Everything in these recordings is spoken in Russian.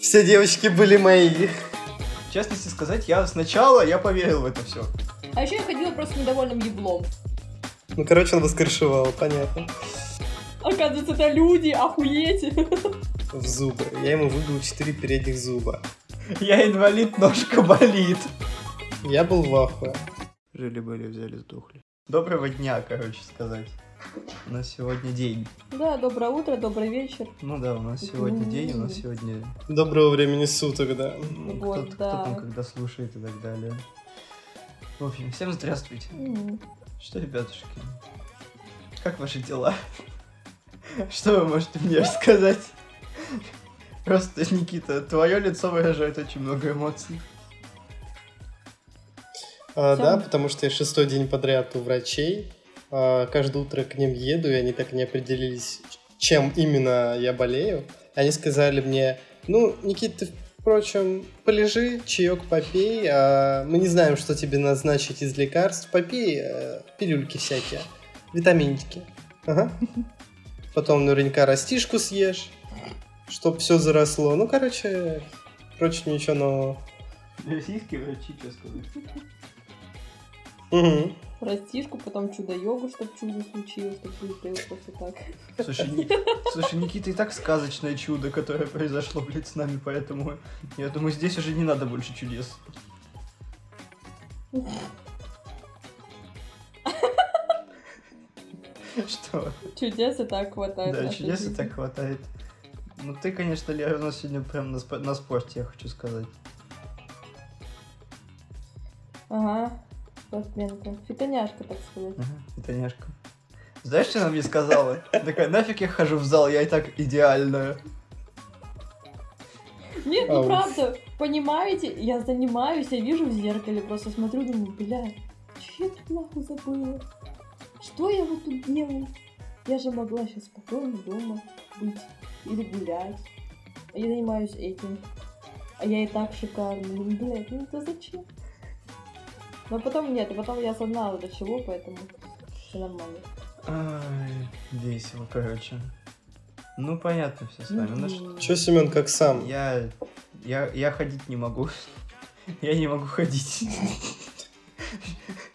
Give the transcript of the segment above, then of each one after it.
Все девочки были мои. В частности сказать, я сначала я поверил в это все. А еще я ходила просто недовольным еблом. Ну, короче, он воскрешивал, понятно. Оказывается, это люди, охуеть. В зубы. Я ему выбил 4 передних зуба. Я инвалид, ножка болит. Я был в ахуе. Жили-были, взяли, сдохли. Доброго дня, короче сказать. У нас сегодня день. Да, доброе утро, добрый вечер. Ну да, у нас сегодня день, у нас сегодня... Доброго времени суток, да. ну, Вот, кто, да. кто там когда слушает и так далее. В общем, всем здравствуйте. М. Что, ребятушки? Как ваши дела? Что вы можете мне рассказать? Просто, Никита, твое лицо выражает очень много эмоций. А, да, потому что я шестой день подряд у врачей. А, каждое утро к ним еду, и они так и не определились, чем именно я болею. Они сказали мне, ну, Никита, ты, впрочем, полежи, чаек попей, а мы не знаем, что тебе назначить из лекарств. Попей э, пилюльки всякие, витаминчики. Ага. Потом наверняка растишку съешь, чтоб все заросло. Ну, короче, короче, ничего нового. Российские врачи, что сказать? Мгм. Растишку, потом чудо-йогу, чтобы чудо случилось, чтобы сделал просто так. Слушай, Ни- Слушай, Никита и так сказочное чудо, которое произошло, блядь, с нами, поэтому я думаю, здесь уже не надо больше чудес. Что? Чудес и так хватает. Да, чудес и так хватает. Ну ты, конечно, Лера, у нас сегодня прям на, спо- на спорте, я хочу сказать. Ага, спортсменка. Фитоняшка, так сказать. Ага, Итальяшка. Знаешь, что она мне сказала? Такая, нафиг я хожу в зал, я и так идеальная. Нет, ну правда, понимаете, я занимаюсь, я вижу в зеркале, просто смотрю, думаю, бля, что я тут нахуй забыла? Что я вот тут делаю? Я же могла сейчас спокойно дома быть или гулять. А я занимаюсь этим. А я и так шикарна. Ну, блядь, ну это зачем? Но потом нет, и потом я осознала до чего, поэтому все нормально. Ай, весело, короче. Ну, понятно все с вами. Ну, что-. Че, Семен, как сам? Я, я, я ходить не могу. Я не могу ходить.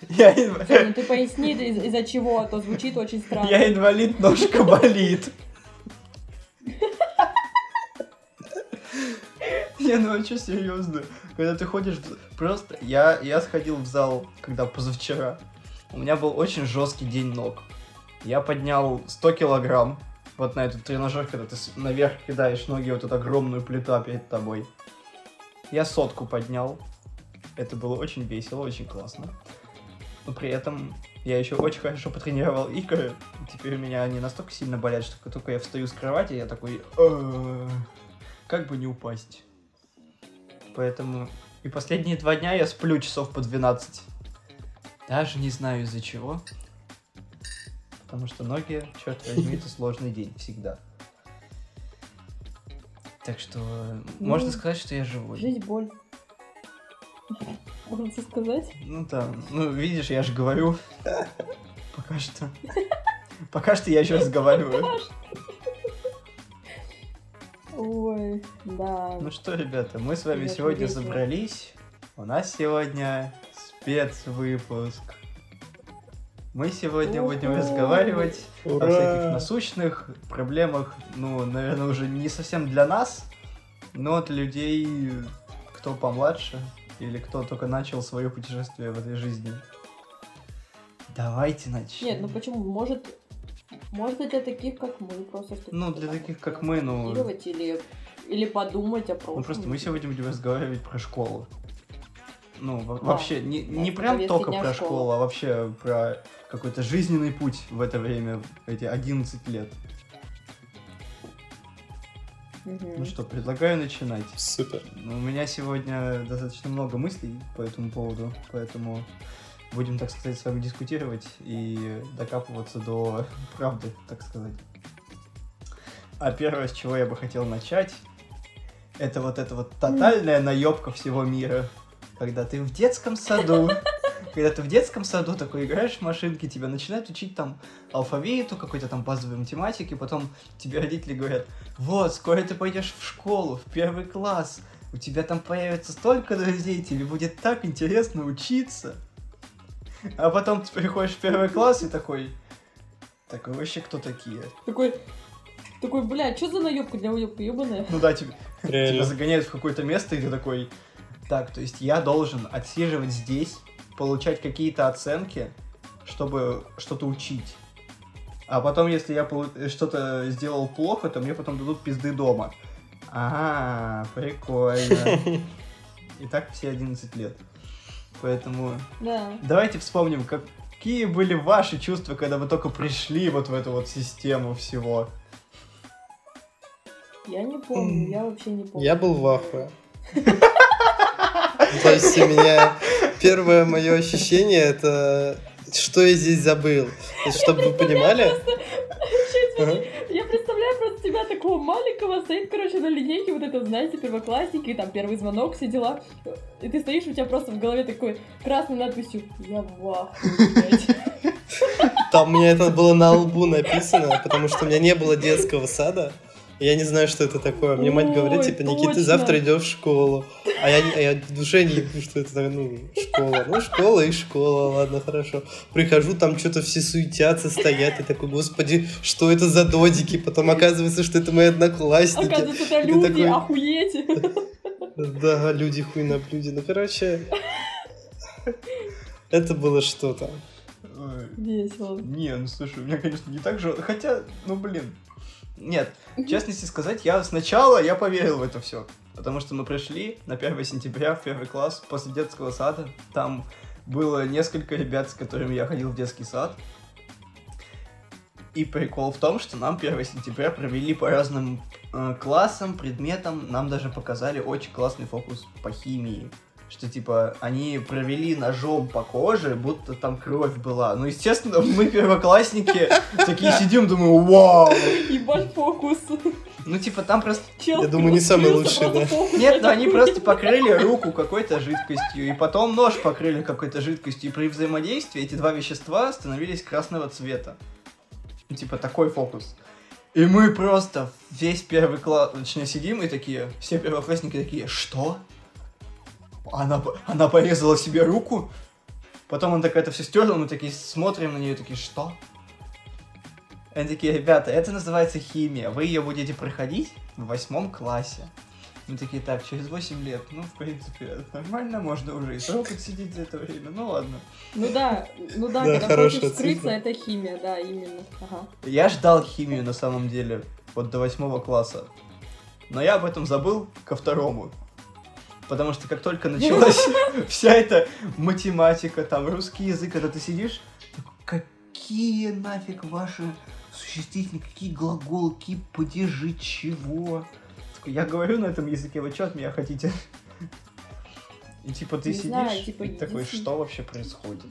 Я, инв- Всё, ну ты поясни, из- из-за чего, а то звучит очень странно. я инвалид, ножка болит. Не, ну а что серьезно? Когда ты ходишь просто... Я, я сходил в зал, когда позавчера. У меня был очень жесткий день ног. Я поднял 100 килограмм вот на этот тренажер, когда ты наверх кидаешь ноги, вот эту огромную плита перед тобой. Я сотку поднял. Это было очень весело, очень классно. Но при этом я еще очень хорошо потренировал икры. Теперь у меня они настолько сильно болят, что как только я встаю с кровати, я такой... «Э, Как бы не упасть. Поэтому... И последние два дня я сплю часов по 12. Даже не знаю из-за чего. Потому что ноги, черт возьми, это сложный день всегда. Так что Ну, можно сказать, что я живой. Жизнь боль. Можно сказать? Ну да, ну видишь, я же говорю. Пока что. Пока что я еще разговариваю. Ой, да. Ну что, ребята, мы с вами Конечно, сегодня весело. собрались. У нас сегодня спецвыпуск. Мы сегодня будем Уху. разговаривать о Ура! всяких насущных проблемах, ну, наверное, уже не совсем для нас, но для людей, кто помладше или кто только начал свое путешествие в этой жизни. Давайте начнем. Нет, ну почему? Может, может и для таких, как мы, просто чтобы Ну, для таких, как мы, ну... или, или подумать о прошлом. Ну, просто мы сегодня будем разговаривать про школу. Ну, Да. вообще, не, не Это прям только про школы. школу, а вообще про какой-то жизненный путь в это время, эти 11 лет. Мгм. Ну что, предлагаю начинать. Супер. У меня сегодня достаточно много мыслей по этому поводу, поэтому будем, так сказать, с вами дискутировать и докапываться до правды, так сказать. А первое, с чего я бы хотел начать, это вот эта вот тотальная наебка всего мира. Когда ты в детском саду когда ты в детском саду такой играешь в машинки, тебя начинают учить там алфавиту, какой-то там базовой математики, потом тебе родители говорят, вот, скоро ты пойдешь в школу, в первый класс, у тебя там появится столько друзей, тебе будет так интересно учиться. А потом ты приходишь в первый класс и такой, так вы вообще кто такие? Такой, такой, бля, что за наебка для уебка, ебаная? Ну да, тебе, тебя Реально. загоняют в какое-то место, и ты такой, так, то есть я должен отсиживать здесь, получать какие-то оценки, чтобы что-то учить. А потом, если я что-то сделал плохо, то мне потом дадут пизды дома. Ага, прикольно. И так все 11 лет. Поэтому Да. давайте вспомним, какие были ваши чувства, когда вы только пришли вот в эту вот систему всего. Я не помню, я вообще не помню. Я был в ахуе. То есть у меня первое мое ощущение это что я здесь забыл. Чтобы вы понимали, Ага. Я представляю просто тебя такого маленького, стоит, короче, на линейке, вот это, знаете, первоклассники, там первый звонок, все дела. И ты стоишь, у тебя просто в голове такой красной надписью «Я в ахуе, блядь». там у меня это было на лбу написано, потому что у меня не было детского сада. Я не знаю, что это такое. Мне мать говорит, типа, Никита, точно. завтра идешь в школу. А я, а я в душе не ебу, что это, ну, школа. Ну, школа и школа, ладно, хорошо. Прихожу, там что-то все суетятся, стоят, и такой, господи, что это за додики? Потом оказывается, что это мои одноклассники. Оказывается, это ты люди, такой- охуеть. Да, люди хуй на блюде. Ну, короче, это было что-то. Ой. Весело. Не, ну слушай, у меня, конечно, не так же. Хотя, ну блин. Нет, в частности сказать, я сначала я поверил в это все. Потому что мы пришли на 1 сентября в первый класс после детского сада. Там было несколько ребят, с которыми я ходил в детский сад. И прикол в том, что нам 1 сентября провели по разным э, классам, предметам. Нам даже показали очень классный фокус по химии. Что типа они провели ножом по коже, будто там кровь была. Ну, естественно, мы первоклассники такие сидим, думаю, вау! Ебать фокус. Ну, типа, там просто... Чел Я думаю, не самый лучший, да. фокус Нет, ну они просто покрыли руку какой-то жидкостью, и потом нож покрыли какой-то жидкостью, и при взаимодействии эти два вещества становились красного цвета. Ну, типа, такой фокус. И мы просто весь первый класс, точнее, сидим и такие, все первоклассники такие, что? Она, она порезала себе руку? Потом он такая это все стерла, мы такие смотрим на нее такие, что? Они такие, ребята, это называется химия, вы ее будете проходить в восьмом классе. Мы такие, так, через 8 лет, ну, в принципе, нормально, можно уже и срок отсидеть за это время, ну ладно. Ну да, ну да, Да, когда хочешь скрыться, это химия, да, именно. Ага. Я ждал химию на самом деле, вот до восьмого класса. Но я об этом забыл ко второму. Потому что как только началась вся эта математика, там, русский язык, когда ты сидишь, какие нафиг ваши существительные, какие глаголы, какие падежи, чего? Я говорю на этом языке, вы что от меня хотите? И типа ты Не сидишь знаю, типа, и такой, единственное- что вообще происходит?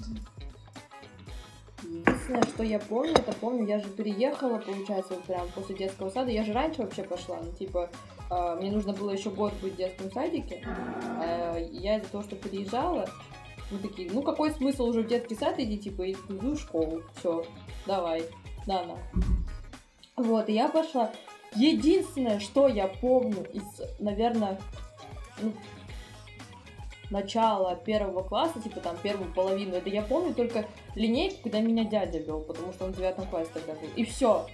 Единственное, что я помню, это помню, я же переехала, получается, вот прям после детского сада. Я же раньше вообще пошла, ну, типа, мне нужно было еще год быть в детском садике. а я из-за того, что переезжала, мы такие, ну какой смысл уже в детский сад идти, типа, иду в школу, все, давай, да, на. Вот, и я пошла. Единственное, что я помню из, наверное, ну, начала первого класса, типа там первую половину, это я помню только линейку, куда меня дядя вел, потому что он в девятом классе тогда был. И все.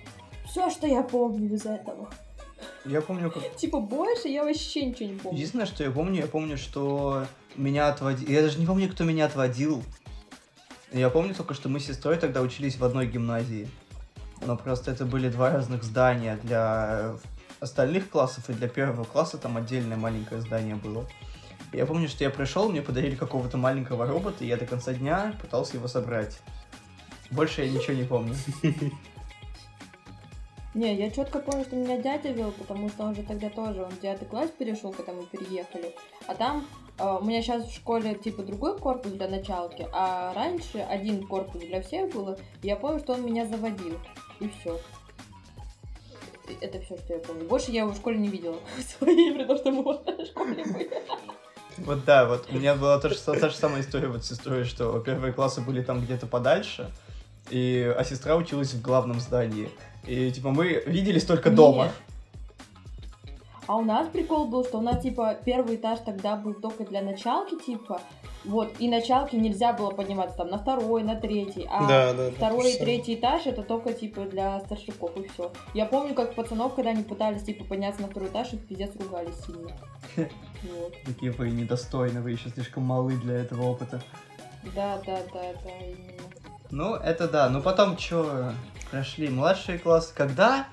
Все, что я помню из этого. Я помню, как Типа больше я вообще ничего не помню. Единственное, что я помню, я помню, что меня отводили... Я даже не помню, кто меня отводил. Я помню только, что мы с сестрой тогда учились в одной гимназии. Но просто это были два разных здания. Для остальных классов и для первого класса там отдельное маленькое здание было. Я помню, что я пришел, мне подарили какого-то маленького робота, и я до конца дня пытался его собрать. Больше я ничего не помню. Не, я четко помню, что меня дядя вел, потому что он же тогда тоже, он в девятый класс перешел, когда мы переехали. А там э, у меня сейчас в школе типа другой корпус для началки, а раньше один корпус для всех было. И я помню, что он меня заводил. И все. Это все, что я помню. Больше я его в школе не видела своей, при том, что мы в школе были. Вот да, вот у меня была та же, та же самая история вот с сестрой, что первые классы были там где-то подальше, и, а сестра училась в главном здании. И типа мы виделись только дома. Нет. А у нас прикол был, что у нас, типа, первый этаж тогда был только для началки, типа, вот, и началки нельзя было подниматься там на второй, на третий, а Да, да, второй то и третий этаж это только, типа, для старшаков, и все. Я помню, как пацанов, когда они пытались, типа, подняться на второй этаж, их пиздец ругали сильно. Вот. Такие вы недостойны, вы еще слишком малы для этого опыта. Да, да, да, да, именно. Ну, это да. Ну, потом что, прошли младшие классы. Когда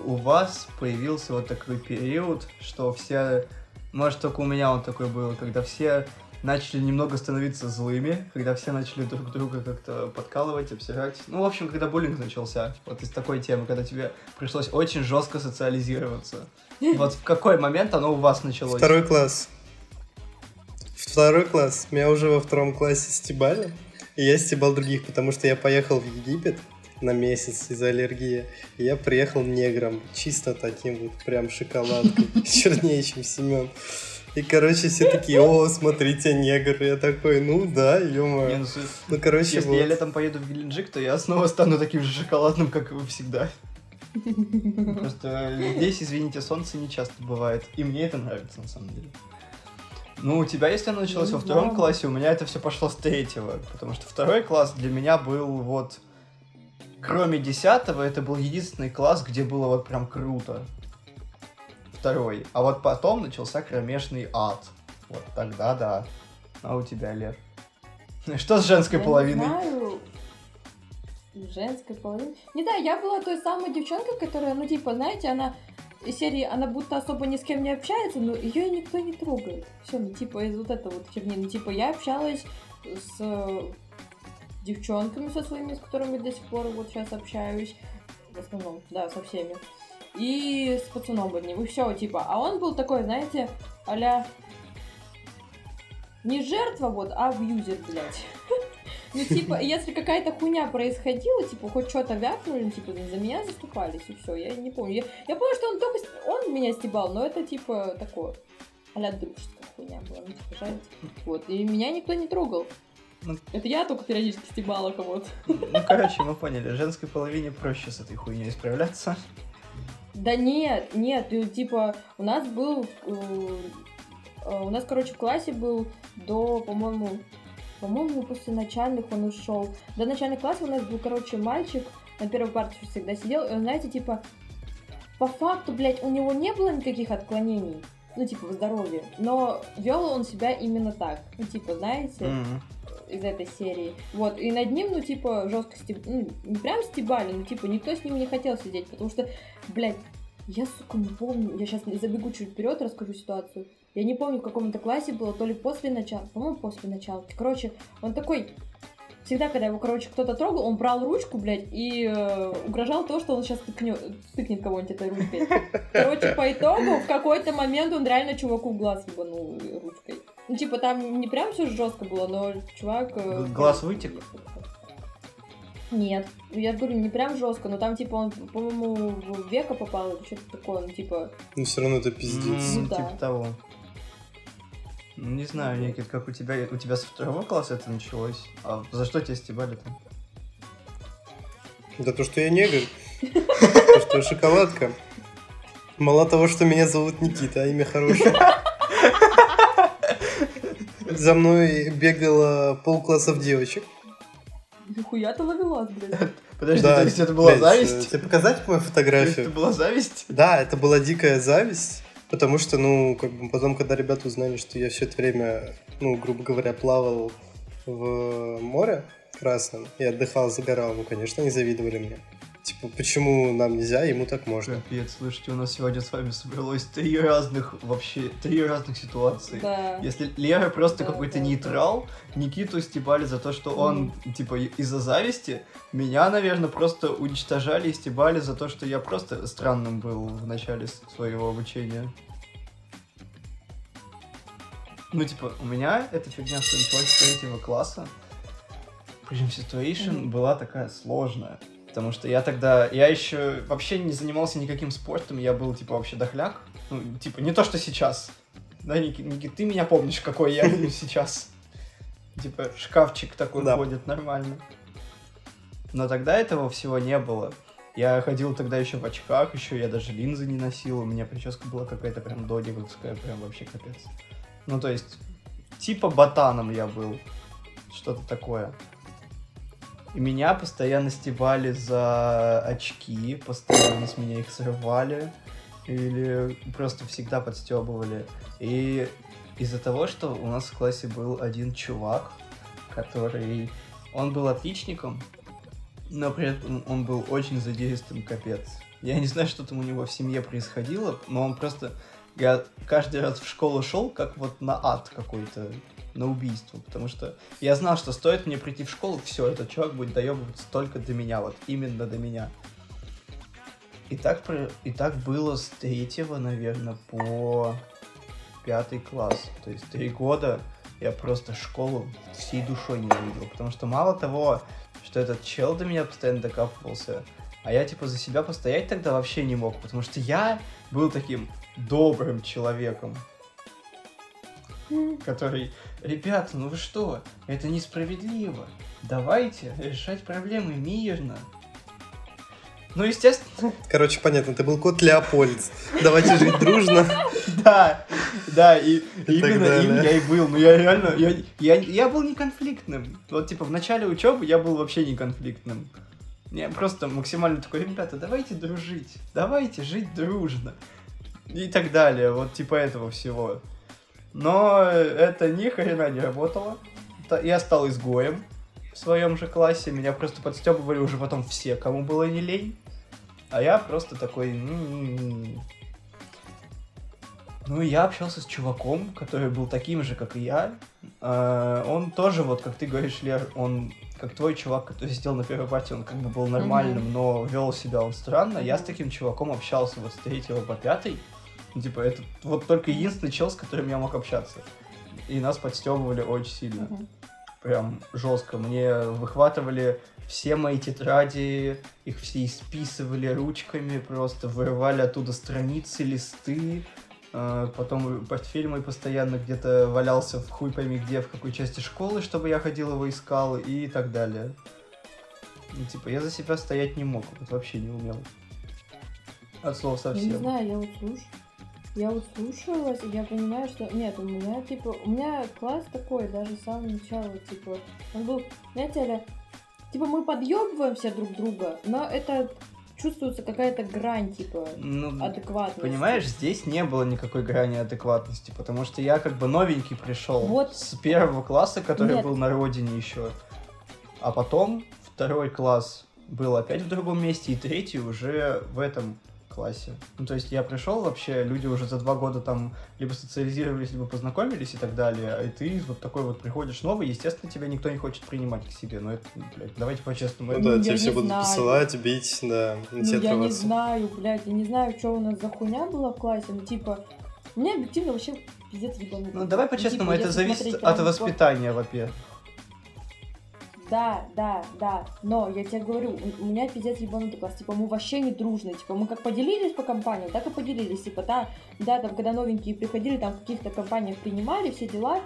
у вас появился вот такой период, что все... Может, только у меня он такой был, когда все начали немного становиться злыми, когда все начали друг друга как-то подкалывать, обсирать. Ну, в общем, когда буллинг начался. Вот из такой темы, когда тебе пришлось очень жестко социализироваться. Вот в какой момент оно у вас началось? Второй класс. Второй класс. Меня уже во втором классе стебали. И я стебал других, потому что я поехал в Египет на месяц из-за аллергии. И я приехал негром. Чисто таким вот прям шоколадкой. Чернее, чем Семен. И, короче, все такие, о, смотрите, негр. Я такой, ну да, ё ну, Ну, короче, Если вот. я летом поеду в Геленджик, то я снова стану таким же шоколадным, как и всегда. Просто здесь, извините, солнце не часто бывает. И мне это нравится, на самом деле. Ну, у тебя, если оно началось Не во втором классе, у меня это все пошло с третьего. Потому что второй класс для меня был вот... Кроме десятого, это был единственный класс, где было вот прям круто. Второй. А вот потом начался кромешный ад. Вот тогда да. А у тебя, Лер? Что с женской Я половиной? Не знаю. Женской половиной. Не да, я была той самой девчонкой, которая, ну, типа, знаете, она из серии, она будто особо ни с кем не общается, но ее никто не трогает. Все, ну, типа, из вот этого вот херни. Ну, типа, я общалась с э, девчонками со своими, с которыми до сих пор вот сейчас общаюсь. В основном, да, со всеми. И с пацаном одним. И все, типа. А он был такой, знаете, а не жертва, вот, а абьюзер, блядь. Ну, типа, если какая-то хуйня происходила, типа, хоть что-то вякнули, типа, за меня заступались, и все. Я не помню. Я, я помню, что он только... Он меня стебал, но это, типа, такое... а дружеская хуйня была, ну, типа, жаль. Вот, и меня никто не трогал. Ну. Это я только периодически стебала кого-то. Ну, короче, мы поняли, женской половине проще с этой хуйней справляться. Да нет, нет, ну, типа, у нас был... э, э, У нас, короче, в классе был до, по-моему, по-моему, после начальных он ушел. До начальных классов у нас был, короче, мальчик, на первой парте всегда сидел, и он, знаете, типа, по факту, блядь, у него не было никаких отклонений, ну, типа, в здоровье, но вел он себя именно так, ну, типа, знаете, Мгм. из этой серии. Вот, и над ним, ну, типа, жестко стеб... ну, не прям стебали, но, типа, никто с ним не хотел сидеть, потому что, блядь, я, сука, не помню, я сейчас забегу чуть вперед, расскажу ситуацию. Я не помню, в каком-то классе было, то ли после начала, по-моему, после начала. Короче, он такой, всегда, когда его, короче, кто-то трогал, он брал ручку, блядь, и э, угрожал то, что он сейчас тыкнет, тыкнет кого-нибудь этой ручкой. Короче, по итогу, в какой-то момент он реально чуваку в глаз ебанул ручкой. Ну, типа, там не прям все жестко было, но чувак... э, глаз вытек? Нет. Я говорю, не прям жестко, но там, типа, он, по-моему, в века попал или что-то такое, ну, типа... Ну, все равно это пиздец. М, Ну да. Типа того. Ну, Не знаю, Никит, как у тебя, у тебя со второго класса это началось? А за что тебя стебали там? Да то, что я негр. То, что я шоколадка. Мало того, что меня зовут Никита, а имя хорошее. За мной бегало полклассов девочек. Нихуя ты ловелас, блядь. Подожди, Да, то есть это была блядь, зависть? э, Тебе показать мою То есть фотографию? это была зависть? Да, это была дикая зависть, потому что, ну, как бы потом, когда ребята узнали, что я все это время, ну, грубо говоря, плавал в море Красном и отдыхал, загорал, ну, конечно, они завидовали мне. Типа, почему нам нельзя, ему так можно. Капец, слушайте, у нас сегодня с вами собралось три разных, вообще, три разных ситуации. Да. Если Лера просто Да, какой-то да, нейтрал, Никиту стебали за то, что он, типа, и- из-за зависти, меня, наверное, просто уничтожали и стебали за то, что я просто странным был в начале своего обучения. Ну, типа, у меня эта фигня что началась с третьего класса. Причем ситуация Мгм. была такая сложная. Потому что я тогда, я еще вообще не занимался никаким спортом, я был, типа, вообще дохляк. Ну, типа, не то, что сейчас. Да, Ники, Ники, ты меня помнишь, какой я сейчас. Типа, шкафчик такой Да. ходит нормально. Но тогда этого всего не было. Я ходил тогда еще в очках, еще я даже линзы не носил, у меня прическа была какая-то прям додиковская, прям вообще капец. Ну, то есть, типа ботаном я был, что-то такое. И меня постоянно стебали за очки, постоянно с меня их срывали, или просто всегда подстебывали. И из-за того, что у нас в классе был один чувак, который... Он был отличником, но при этом он был очень задиристым капец. Я не знаю, что там у него в семье происходило, но он просто... Я каждый раз в школу шел, как вот на ад какой-то, на убийство, потому что я знал, что стоит мне прийти в школу, все, этот чувак будет доебываться только до меня, вот именно до меня. И так, и так было с третьего, наверное, по пятый класс. То есть три года я просто школу всей душой ненавидел. Потому что мало того, что этот чел до меня постоянно докапывался, а я типа за себя постоять тогда вообще не мог, потому что я был таким добрым человеком, который, ребята, ну вы что, это несправедливо, давайте решать проблемы мирно. Ну, естественно, Короче, понятно, ты был кот Леопольд. Давайте жить дружно. Да, да, и именно им я и был. Но я реально, я, я, я был не конфликтным. Вот, типа, в начале учебы я был вообще не конфликтным. Я просто максимально такой, ребята, давайте дружить, давайте жить дружно. И так далее, вот типа этого всего. Но это ни хрена не работало. Та- Я стал изгоем в своем же классе. Меня просто подстебывали уже потом все, кому было не лень. А я просто такой... Ну, и я общался с чуваком, который был таким же, как и я. Э, Он тоже, вот как ты говоришь, Лер, он как твой чувак, который сидел на первой партии, он как бы был нормальным, но вел себя он странно. Я с таким чуваком общался вот с третьего по пятый. Ну, Типа, это вот только единственный чел, с которым я мог общаться. И нас подстебывали очень сильно. Прям жестко. Мне выхватывали все мои тетради, их все исписывали ручками, просто вырывали оттуда страницы, листы. Э, Потом портфель мой постоянно где-то валялся в хуй пойми где, в какой части школы, чтобы я ходил его искал и так далее. Ну, типа, я за себя стоять не мог, вот вообще не умел. От слова Я не совсем. знаю, я вот слушаю. Я вот слушаю вас, и я понимаю, что... Нет, у меня, типа, у меня класс такой, даже с самого начала, типа, он был, знаете ли, типа, мы подъебываемся друг друга, но это чувствуется какая-то грань, типа, Ну, адекватности. Понимаешь, здесь не было никакой грани адекватности, потому что я как бы новенький пришел Вот. с первого класса, который Нет. был на родине еще. А потом второй класс был опять в другом месте, и третий уже в этом классе. Ну, то есть я пришел вообще, люди уже за два года там либо социализировались, либо познакомились и так далее, а ты вот такой вот приходишь новый, естественно, тебя никто не хочет принимать к себе, но это, блядь, давайте по-честному. Ну это- да, я тебе все будут знаю. посылать, бить, да, Ну, я не знаю, блядь, я не знаю, что у нас за хуйня была в классе, ну, типа, у меня объективно вообще пиздец ебанутый. Ну, давай Ну, по-честному, типа, это если зависит от воспитания, во-первых. Да, да, да, но я тебе говорю, у у меня пиздец ебанутый класс, типа мы вообще не дружные, типа мы как поделились по компаниям, так и поделились, типа да, да, там когда новенькие приходили, там в каких-то компаниях принимали все дела,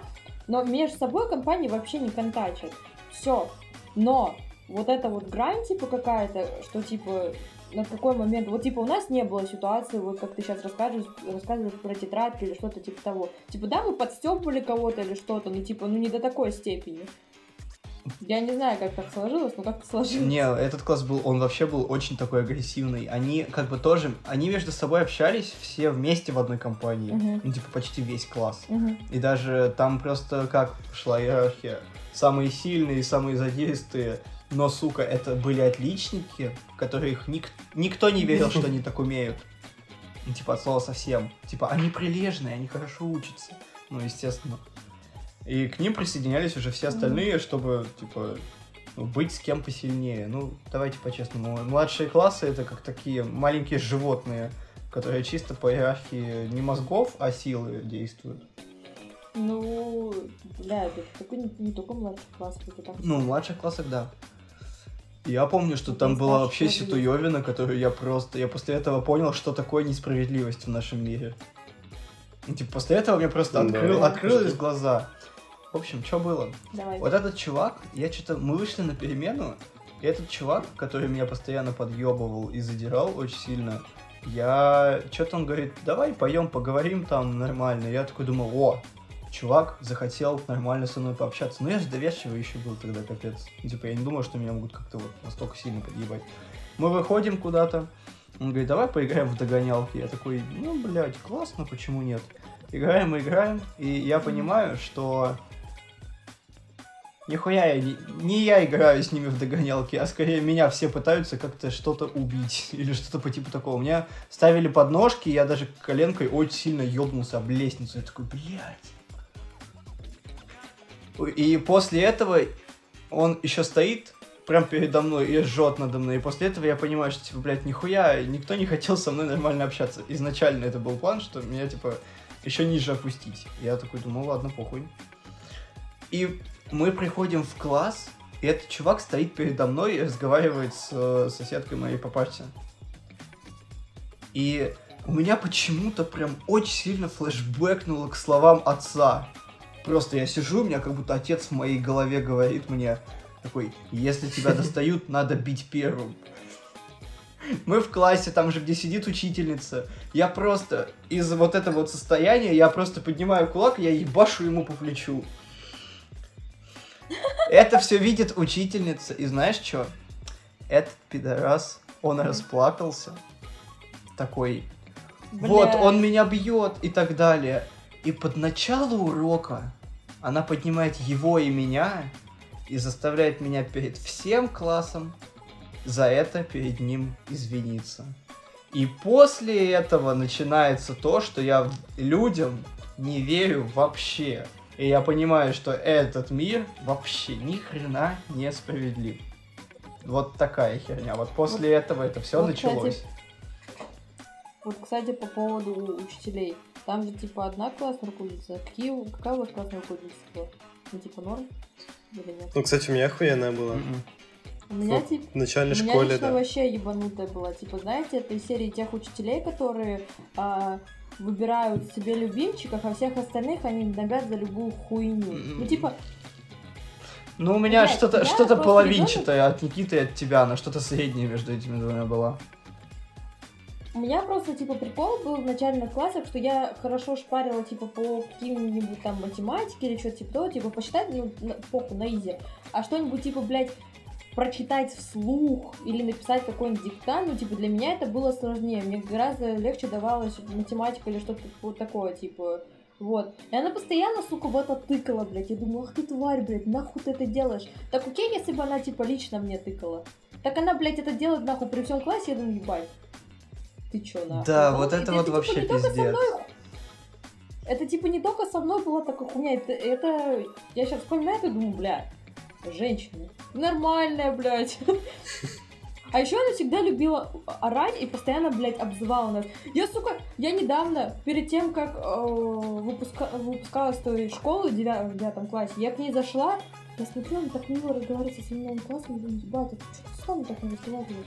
но между собой компании вообще не контачат, все, но вот эта вот грань, типа какая-то, что типа на какой момент, вот типа у нас не было ситуации, вот как ты сейчас рассказываешь, рассказываешь про тетрадки или что-то типа того, типа да, мы подстебывали кого-то или что-то, ну типа, ну не до такой степени. Я не знаю, как так сложилось, но как-то сложилось. Не, этот класс был, он вообще был очень такой агрессивный. Они как бы тоже, они между собой общались все вместе в одной компании. Мгм. Ну, типа, почти весь класс. Мгм. И даже там просто как шла иерархия. Самые сильные, самые задиристые, но, сука, это были отличники, которых ник- никто не верил, что они так умеют. Ну, типа, от слова совсем. Типа, они прилежные, они хорошо учатся. Ну, естественно. И к ним присоединялись уже все остальные, чтобы, типа, ну, быть с кем посильнее. Ну, давайте по-честному. Младшие классы это как такие маленькие животные, которые чисто по иерархии не мозгов, а силы действуют. Ну, бля, это такой не, не только младший класс, это так. Ну, в младших классах, да. Я помню, что Это там была вообще ситуевина, которую я просто... Я после этого понял, что такое несправедливость в нашем мире. И, типа, после этого мне просто Да. открыл, открылись глаза. В общем, что было? Давай. Вот этот чувак, я что-то, мы вышли на перемену, и этот чувак, который меня постоянно подъебывал и задирал очень сильно, я, что-то он говорит, давай поем, поговорим там нормально. Я такой думал, о, чувак захотел нормально со мной пообщаться. Ну я же доверчивый еще был тогда, капец. Ну, Типа, я не думал, что меня могут как-то вот настолько сильно подъебать. Мы выходим куда-то, он говорит, давай поиграем в догонялки. Я такой, ну, блядь, классно, почему нет? Играем, играем, и я понимаю, что Нихуя я не, не я играю с ними в догонялки, а скорее меня все пытаются как-то что-то убить или что-то по типу такого. Меня ставили подножки, я даже коленкой очень сильно ёбнулся об лестницу. Я такой, блядь. И после этого он еще стоит прям передо мной и жжет надо мной. И после этого я понимаю, что, типа, блядь, нихуя, никто не хотел со мной нормально общаться. Изначально это был план, что меня, типа, еще ниже опустить. Я такой думаю, ладно, похуй. И мы приходим в класс, и этот чувак стоит передо мной и разговаривает с э, соседкой моей по парте. И у меня почему-то прям очень сильно флешбэкнуло к словам отца. Просто я сижу, у меня как будто отец в моей голове говорит мне такой, если тебя достают, надо бить первым. Мы в классе, там же, где сидит учительница. Я просто из вот этого вот состояния, я просто поднимаю кулак, я ебашу ему по плечу. Это все видит учительница. И знаешь что? Этот пидорас, он расплакался. Такой, вот, он меня бьет и так далее. И под начало урока она поднимает его и меня и заставляет меня перед всем классом за это перед ним извиниться. И после этого начинается то, что я людям не верю вообще. И я понимаю, что этот мир вообще ни хрена не справедлив. Вот такая херня. Вот после этого это все вот, кстати, началось. Вот, кстати, по поводу учителей. Там же, типа, одна классная руководительница. Какие, у- какая у вас классная руководительница была? Ну, типа, норм? Или нет? Ну, кстати, у меня охуенная была. Мгм. У меня, Вот типа, В начальной У меня школе, лично да. вообще ебанутая была. Типа, знаете, это из серии тех учителей, которые а, выбирают себе любимчиков, а всех остальных они набят за любую хуйню. М-м. Ну, типа, Ну, у меня что-то что-то половинчатое от Никиты и от тебя, она что-то среднее между этими двумя была. у меня просто, типа, прикол был в начальных классах, что я хорошо шпарила, типа, по каким-нибудь там математике или что-то типа того, типа, посчитать, ну, на, похуй, на изи. А что-нибудь, типа, блядь, прочитать вслух или написать какой-нибудь диктант, ну, типа, для меня это было сложнее. Мне гораздо легче давалась математика или что-то вот такое, типа, вот. И она постоянно, сука, в это тыкала, блядь. Я думаю, ах ты тварь, блядь, нахуй ты это делаешь? Так окей, если бы она, типа, лично мне тыкала. Так она, блядь, это делает, нахуй, при всем классе, я думаю, ебать. Ты чё, нахуй? Да, Ну, вот это вот типа, вообще пиздец. мной это типа не только со мной была такая хуйня, это, это... я сейчас вспоминаю и думаю, бля, женщина, нормальная, блядь. А еще она всегда любила орать и постоянно, блядь, обзывала нас. Я, сука, я недавно, перед тем, как э, выпуска- выпускалась той школы в девя- в девятом классе, я к ней зашла, я смотрю, она так мило разговаривает со своим новым классом, и думаю, ебать, это что с вами так не разговаривает?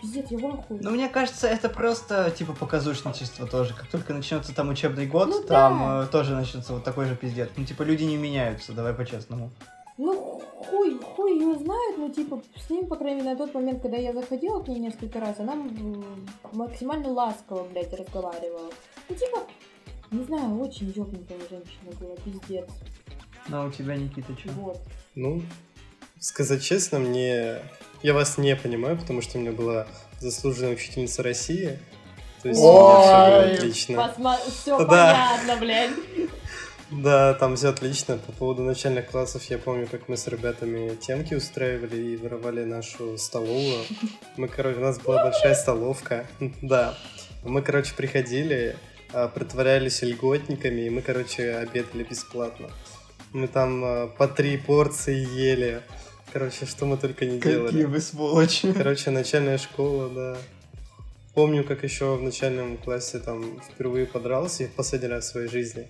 Пиздец, я в ахуе. Ну, мне кажется, это просто, типа, показушничество тоже. Как только начнется там учебный год, Ну там да. э, тоже начнется вот такой же пиздец. Ну, типа, люди не меняются, давай по-честному. Ну, хуй, хуй ее знает, но типа с ним, по крайней мере, на тот момент, когда я заходила к ней несколько раз, она максимально ласково, блядь, разговаривала. Ну, типа, не знаю, очень ёбнутая женщина была, пиздец. Ну, а у тебя, Никита, что? Вот. Ну, сказать честно, мне... Я вас не понимаю, потому что у меня была заслуженная учительница России. То есть у меня все было Ой. отлично. все Да. понятно, блядь. Да, там все отлично. По поводу начальных классов я помню, как мы с ребятами темки устраивали и воровали нашу столовую. Мы, короче, у нас была большая столовка. Да. Мы, короче, приходили, а, притворялись льготниками, и мы, короче, обедали бесплатно. Мы там а, по три порции ели. Короче, что мы только не делали. Какие вы сволочи. Короче, начальная школа, да. Помню, как еще в начальном классе там впервые подрался и в последний раз в своей жизни.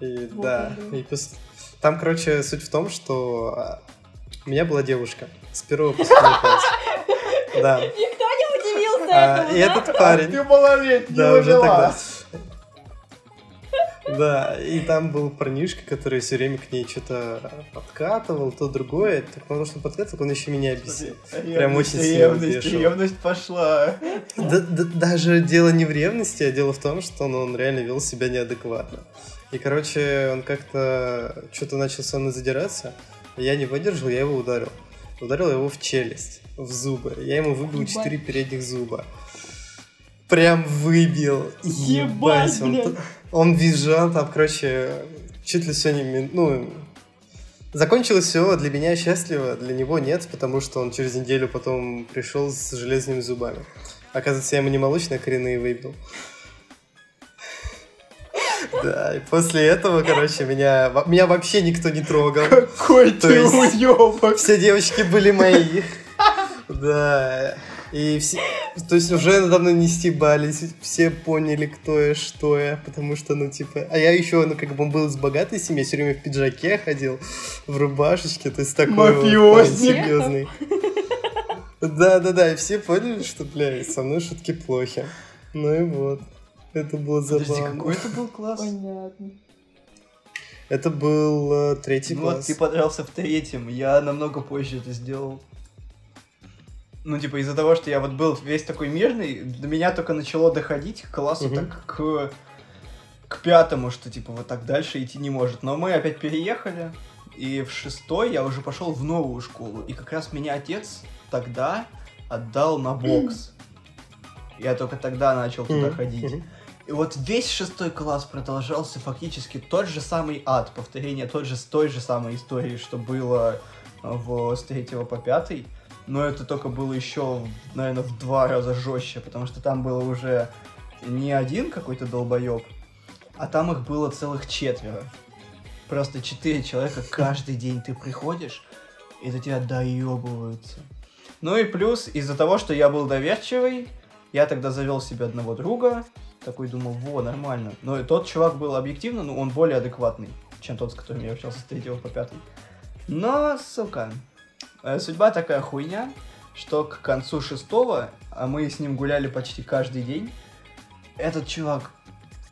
И Вот да, и пос- там, короче, суть в том, что а, у меня была девушка с первого класс. Да. Никто не удивился А, этому, И да? этот парень, Ты малолетний, да, уже тогда. Да, и там был парнишка, который все время к ней что-то подкатывал, то другое. Так потому что он подкатывал, он еще меня бесил. Прям очень сильно ревность, бешил. ревность пошла. Да- да- даже дело не в ревности, а дело в том, что он, он реально вел себя неадекватно. И, короче, он как-то что-то начал со мной задираться. Я не выдержал, я его ударил. Ударил его в челюсть, в зубы. Я ему выбил четыре передних зуба. Прям выбил. Ебать, Ебать, он, он визжал там, короче, чуть ли все не... Ну, закончилось все для меня счастливо, для него нет, потому что он через неделю потом пришел с железными зубами. Оказывается, я ему не молочные коренные выбил. Да, и после этого, короче, меня, меня вообще никто не трогал. Какой То ты уёбок. Все девочки были мои. Да. И все, то есть уже надо мной не стебались, все поняли, кто я, что я, потому что, ну, типа, а я еще, ну, как бы был из богатой семьи, все время в пиджаке ходил, в рубашечке, то есть такой вот серьезный. Да-да-да, и все поняли, что, блядь, со мной шутки плохи. Ну и вот. Это было Подожди, забавно. какой это был класс? Понятно. Это был э, третий Ну вот класс. ты подрался в третьем, я намного позже это сделал. Ну, типа, из-за того, что я вот был весь такой мирный, до меня только начало доходить к классу Мгм. так к, к пятому, что, типа, вот так дальше идти не может. Но мы опять переехали, и в шестой я уже пошел в новую школу. И как раз меня отец тогда отдал на бокс. Я только тогда начал туда ходить. И вот весь шестой класс продолжался фактически тот же самый ад, повторение тот же, той же самой истории, что было э, в, с третьего по пятый. Но это только было еще, наверное, в два раза жестче, потому что там было уже не один какой-то долбоеб, а там их было целых четверо. Просто четыре человека каждый день ты приходишь, и до тебя доебываются. Ну и плюс, из-за того, что я был доверчивый, я тогда завел себе одного друга, такой думал, во, нормально. Но и тот чувак был объективно, ну, он более адекватный, чем тот, с которым я общался с третьего по пятый. Но, сука, э, судьба такая хуйня, что к концу шестого, а мы с ним гуляли почти каждый день, этот чувак,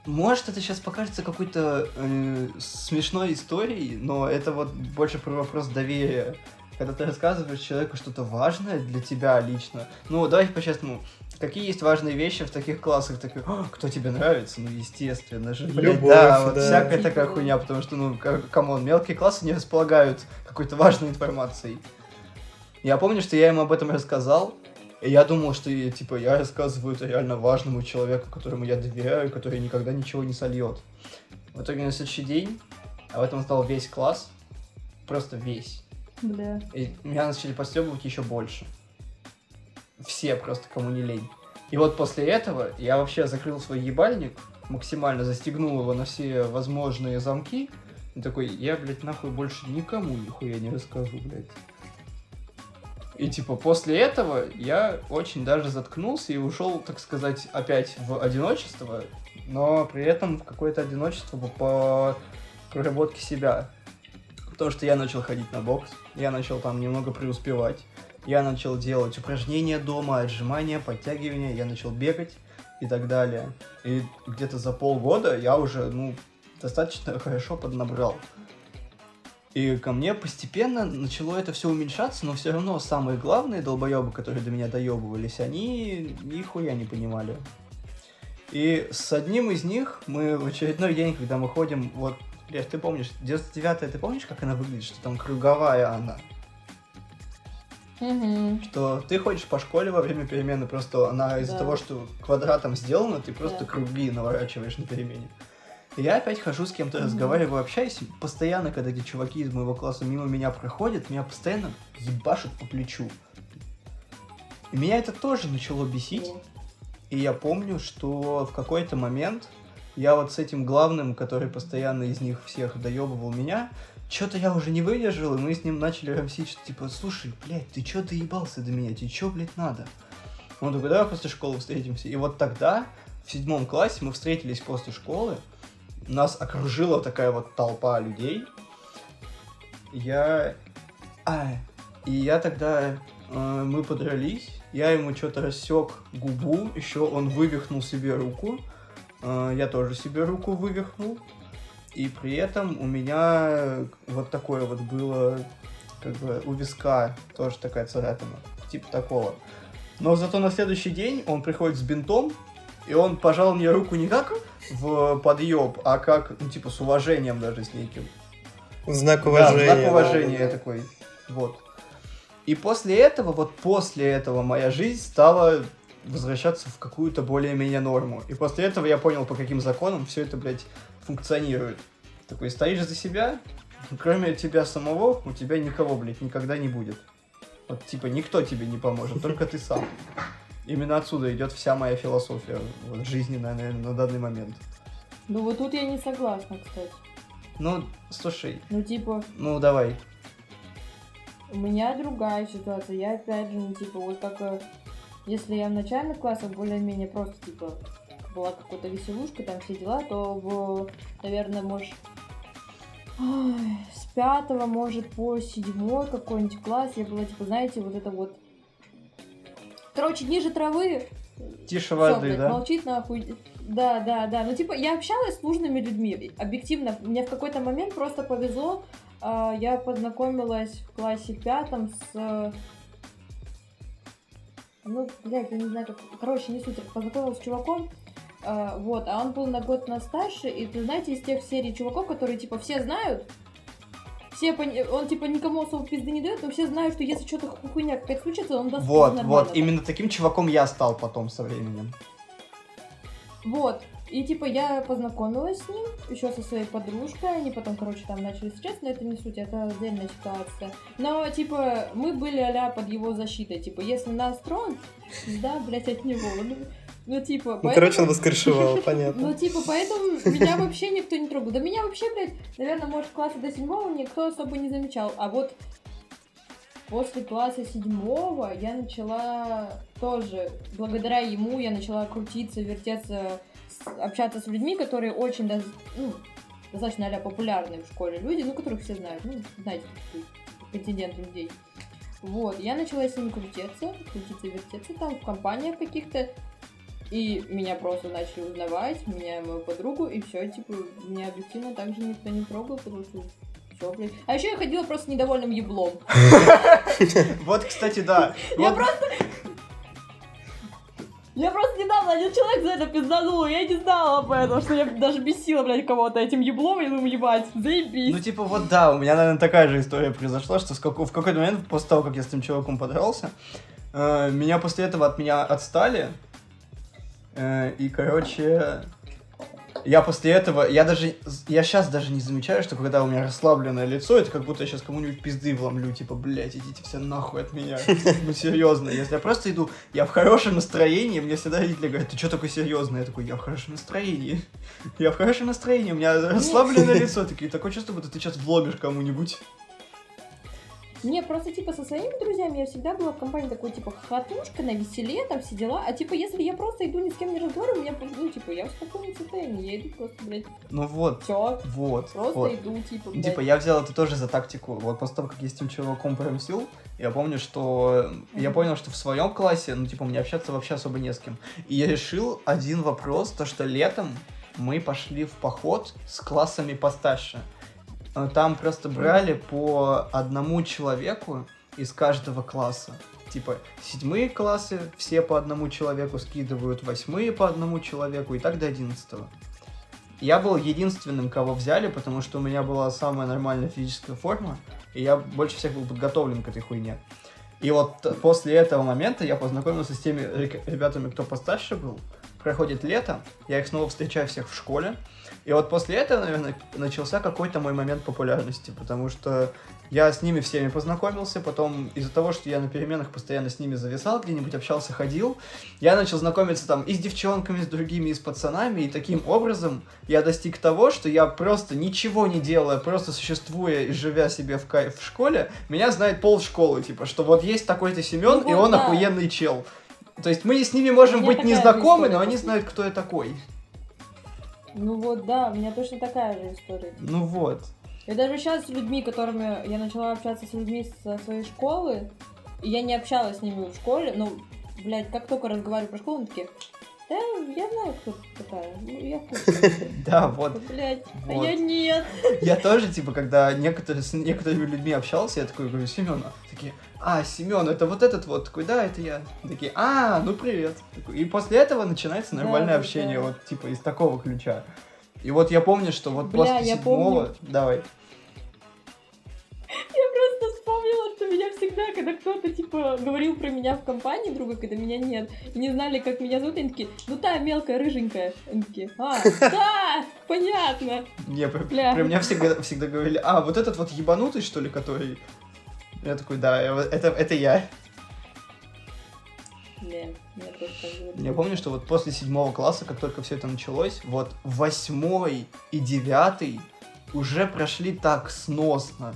может это сейчас покажется какой-то э, смешной историей, но это вот больше про вопрос доверия. Когда ты рассказываешь человеку что-то важное для тебя лично, ну, давайте по-честному, какие есть важные вещи в таких классах, такой, «А, кто тебе нравится? Ну, естественно же, блядь, Любовь, да, вот да. всякая такая хуйня, потому что, ну, come on, мелкие классы не располагают какой-то важной информацией. Я помню, что я ему об этом рассказал, и я думал, что, типа, я рассказываю это реально важному человеку, которому я доверяю, который никогда ничего не сольет. В итоге на следующий день об этом стал весь класс, просто весь. Бля. И меня начали подстебывать еще больше. Все просто, кому не лень. И вот после этого я вообще закрыл свой ебальник, максимально застегнул его на все возможные замки. И такой, я, блядь, нахуй больше никому нихуя не расскажу, блядь. И типа после этого я очень даже заткнулся и ушел, так сказать, опять в одиночество, но при этом в какое-то одиночество по- проработке себя. Потому что я начал ходить на бокс, я начал там немного преуспевать, я начал делать упражнения дома, отжимания, подтягивания, я начал бегать и так далее. И где-то за полгода я уже, ну, достаточно хорошо поднабрал. И ко мне постепенно начало это все уменьшаться, но все равно самые главные долбоебы, которые до меня доебывались, они нихуя не понимали. И с одним из них мы в очередной день, когда мы ходим, вот, Лев, ты помнишь, 99-я, ты помнишь, как она выглядит, что там круговая она? Мгм. Что ты ходишь по школе во время перемены, просто она из-за Да. того, что квадратом сделана, ты просто Да. круги наворачиваешь на перемене. И я опять хожу с кем-то, Мгм. разговариваю, общаюсь, постоянно, когда эти чуваки из моего класса мимо меня проходят, меня постоянно ебашут по плечу. И меня это тоже начало бесить. И я помню, что в какой-то момент я вот с этим главным, который постоянно из них всех доебывал меня, что-то я уже не выдержал, и мы с ним начали рамсить, что типа, слушай, блядь, ты чё доебался до меня, тебе чё, блядь, надо? Он такой, давай после школы встретимся. И вот тогда, в седьмом классе, мы встретились после школы, нас окружила такая вот толпа людей. Я... А, и я тогда... э, мы подрались, я ему что-то рассек губу, еще он вывихнул себе руку, э, я тоже себе руку вывихнул. И при этом у меня вот такое вот было, как бы у виска тоже такая царапина. Типа такого. Но зато на следующий день он приходит с бинтом, и он пожал мне руку не как в подъеб, а как, ну, типа, с уважением даже с неким. Знак Да, уважения. знак да, уважения да, да. такой. Вот. И после этого, вот после этого моя жизнь стала возвращаться в какую-то более-менее норму. И после этого я понял, по каким законам все это, блядь, функционирует. Такой, стоишь за себя, кроме тебя самого, у тебя никого, блядь, никогда не будет. Вот, типа, никто тебе не поможет, только ты сам. Именно отсюда идет вся моя философия вот, жизненная, наверное, на данный момент. Ну вот тут я не согласна, кстати. Ну, слушай, Ну типа, ну давай. у меня другая ситуация. Я опять же, ну типа, вот как э, если я в начальных классах более-менее просто типа была какой-то веселушка, там все дела, то в, наверное, может, ой, с пятого, может, по седьмой какой-нибудь класс я была, типа, знаете, вот это вот... Короче, ниже травы, Тише Всё, воды, блядь, да? молчит нахуй. Да, да, да. Ну, типа, я общалась с нужными людьми. Объективно, мне в какой-то момент просто повезло. А, Я познакомилась в классе пятом с... Ну, блядь, я не знаю, как... Короче, не суть. Познакомилась с чуваком, а, вот, а он был на год нас старше, и ты знаете, из тех серий чуваков, которые, типа, все знают, все пони- он, типа, никому особо пизды не дает, но все знают, что если что-то хуйня какая-то случится, он даст Вот, вот, нормально. именно таким чуваком я стал потом со временем. Вот. И типа я познакомилась с ним еще со своей подружкой, они потом, короче, там начали встречаться, но это не суть, это отдельная ситуация. Но, типа, мы были а под его защитой, типа, если нас тронут, да, блять, от него. Ну, ну, типа, Ну, поэтому- короче, он воскрешивал, ну, понятно. типа, поэтому меня вообще никто не трогал. Да меня вообще, блядь, наверное, может, класса до седьмого никто особо не замечал. А вот после класса седьмого я начала тоже, благодаря ему, я начала крутиться, вертеться, общаться с людьми, которые очень, ну, достаточно а популярные в школе люди, ну, которых все знают, ну, знаете, такой контингент людей. Вот, я начала с ними крутиться, крутиться, вертеться там в компаниях каких-то, и меня просто начали узнавать, меня и мою подругу, и все, типа, меня объективно также никто не трогал, потому что все, блядь. А еще я ходила просто недовольным еблом. Вот, кстати, да. Я просто... Я просто недавно один человек за это пизданул, я не знала об этом, что я даже бесила, блядь, кого-то этим еблом, я думаю, ебать, заебись. Ну, типа, вот да, у меня, наверное, такая же история произошла, что в какой-то момент, после того, как я с этим чуваком подрался, э, меня после этого от меня отстали. Э, и, короче, я после этого, я даже, я сейчас даже не замечаю, что когда у меня расслабленное лицо, это как будто я сейчас кому-нибудь пизды вломлю, типа, блядь, идите все нахуй от меня. Ну, серьезно, если я просто иду, я в хорошем настроении, мне всегда родители говорят, ты что такой серьезный? Я такой, я в хорошем настроении. Я в хорошем настроении, у меня расслабленное лицо, такие, такое чувство, будто ты сейчас вломишь кому-нибудь. Не, просто, типа, со своими друзьями я всегда была в компании такой, типа, хохотушка, на веселе, там все дела. А, типа, если я просто иду ни с кем не разговариваю, у меня, ну, типа, я в спокойном состоянии, я иду просто, блядь, Ну вот, все, вот, просто вот. иду, типа, блядь. Типа, я взял это тоже за тактику. Вот после того, как я с этим чуваком промсил, я помню, что... Я Мгм. понял, что в своем классе, ну, типа, мне общаться вообще особо не с кем. И я решил один вопрос, то, что летом мы пошли в поход с классами постарше. Э, Там просто брали по одному человеку из каждого класса. Типа, седьмые классы все по одному человеку скидывают, восьмые по одному человеку и так до одиннадцатого. Я был единственным, кого взяли, потому что у меня была самая нормальная физическая форма, и я больше всех был подготовлен к этой хуйне. И вот после этого момента я познакомился с теми ребятами, кто постарше был. Проходит лето, я их снова встречаю всех в школе. И вот после этого, наверное, начался какой-то мой момент популярности, потому что я с ними всеми познакомился, потом из-за того, что я на переменах постоянно с ними зависал, где-нибудь общался, ходил, я начал знакомиться там и с девчонками, с другими, и с пацанами, и таким образом я достиг того, что я просто ничего не делая, просто существуя и живя себе в кайф в школе, меня знает пол школы, типа, что вот есть такой-то Семен, Ну и он да. охуенный чел. То есть мы с ними можем меня быть незнакомы, но они знают, кто я такой. Ну вот, да, у меня точно такая же история. Ну вот. Я даже сейчас с людьми, которыми я начала общаться с людьми со своей школы, я не общалась с ними в школе, ну, блядь, как только разговариваю про школу, они такие, Да, я знаю, кто такая. Ну, я. Да, вот. Блять, а я нет. Я тоже, типа, когда некоторые, с некоторыми людьми общался, я такой говорю, Семен, такие, а, Семен, это вот этот вот, такой, да, это я. Такие, а, ну привет. И после этого начинается нормальное общение, вот, типа, из такого ключа. И вот я помню, что вот Бля, после седьмого... Давай. Всегда, когда кто-то, типа, говорил про меня в компании друга, когда меня нет, и не знали, как меня зовут, они такие, ну та мелкая, рыженькая. Они такие, а, да, понятно. Не, про, про меня всегда, всегда говорили, а, вот этот вот ебанутый, что ли, который... Я такой, да, я это, это я. Не, говорили. Я помню, что вот после седьмого класса, как только все это началось, вот восьмой и девятый уже прошли так сносно.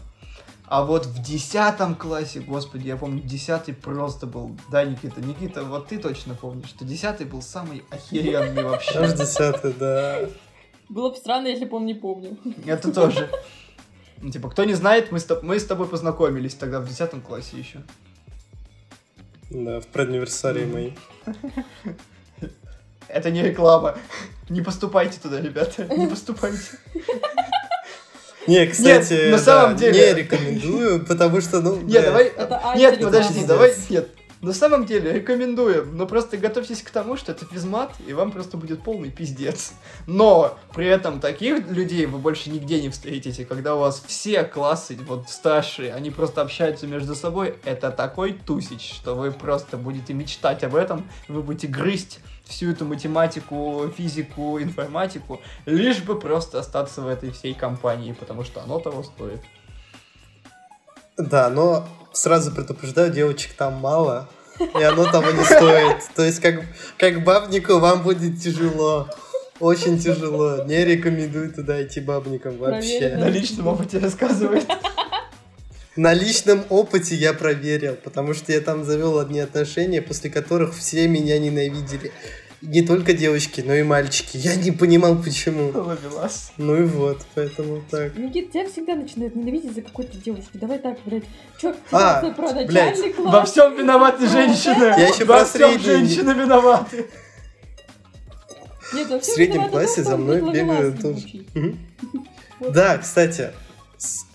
А вот в десятом классе, господи, я помню, десятый просто был, да, Никита? Никита, вот ты точно помнишь, что десятый был самый охеренный вообще. Аж десятый, да. Было бы странно, если бы он не помнил. Это тоже. Ну, Типа, кто не знает, мы с, мы с тобой познакомились тогда в десятом классе еще. Да, в предуниверсарии моей. Это не реклама. Не поступайте туда, ребята. Не поступайте. Не, кстати, на да, самом деле- не рекомендую, потому что, ну, Нет, да. давай. Это Нет, подожди, давай. Нет. На самом деле, рекомендуем, но просто готовьтесь к тому, что это физмат, и вам просто будет полный пиздец. Но при этом таких людей вы больше нигде не встретите, когда у вас все классы, вот старшие, они просто общаются между собой, это такой тусич, что вы просто будете мечтать об этом, вы будете грызть всю эту математику, физику, информатику, лишь бы просто остаться в этой всей компании, потому что оно того стоит. Да, но сразу предупреждаю, девочек там мало, и оно того не стоит. То есть, как, как бабнику вам будет тяжело. Очень тяжело. Не рекомендую туда идти бабником вообще. Проверено. На личном опыте рассказывает. На личном опыте я проверил, потому что я там завел одни отношения, после которых все меня ненавидели. Не только девочки, но и мальчики. Я не понимал, почему. Ловелас. Ну и вот, поэтому так. Никит, тебя всегда начинают ненавидеть за какой-то девушки. Давай так, блядь. Чё, А, блядь, класс? Во всем виноваты женщины. Я еще Во про всем средний. женщины виноваты. Нет, В среднем классе за мной бегают тоже. Да, кстати,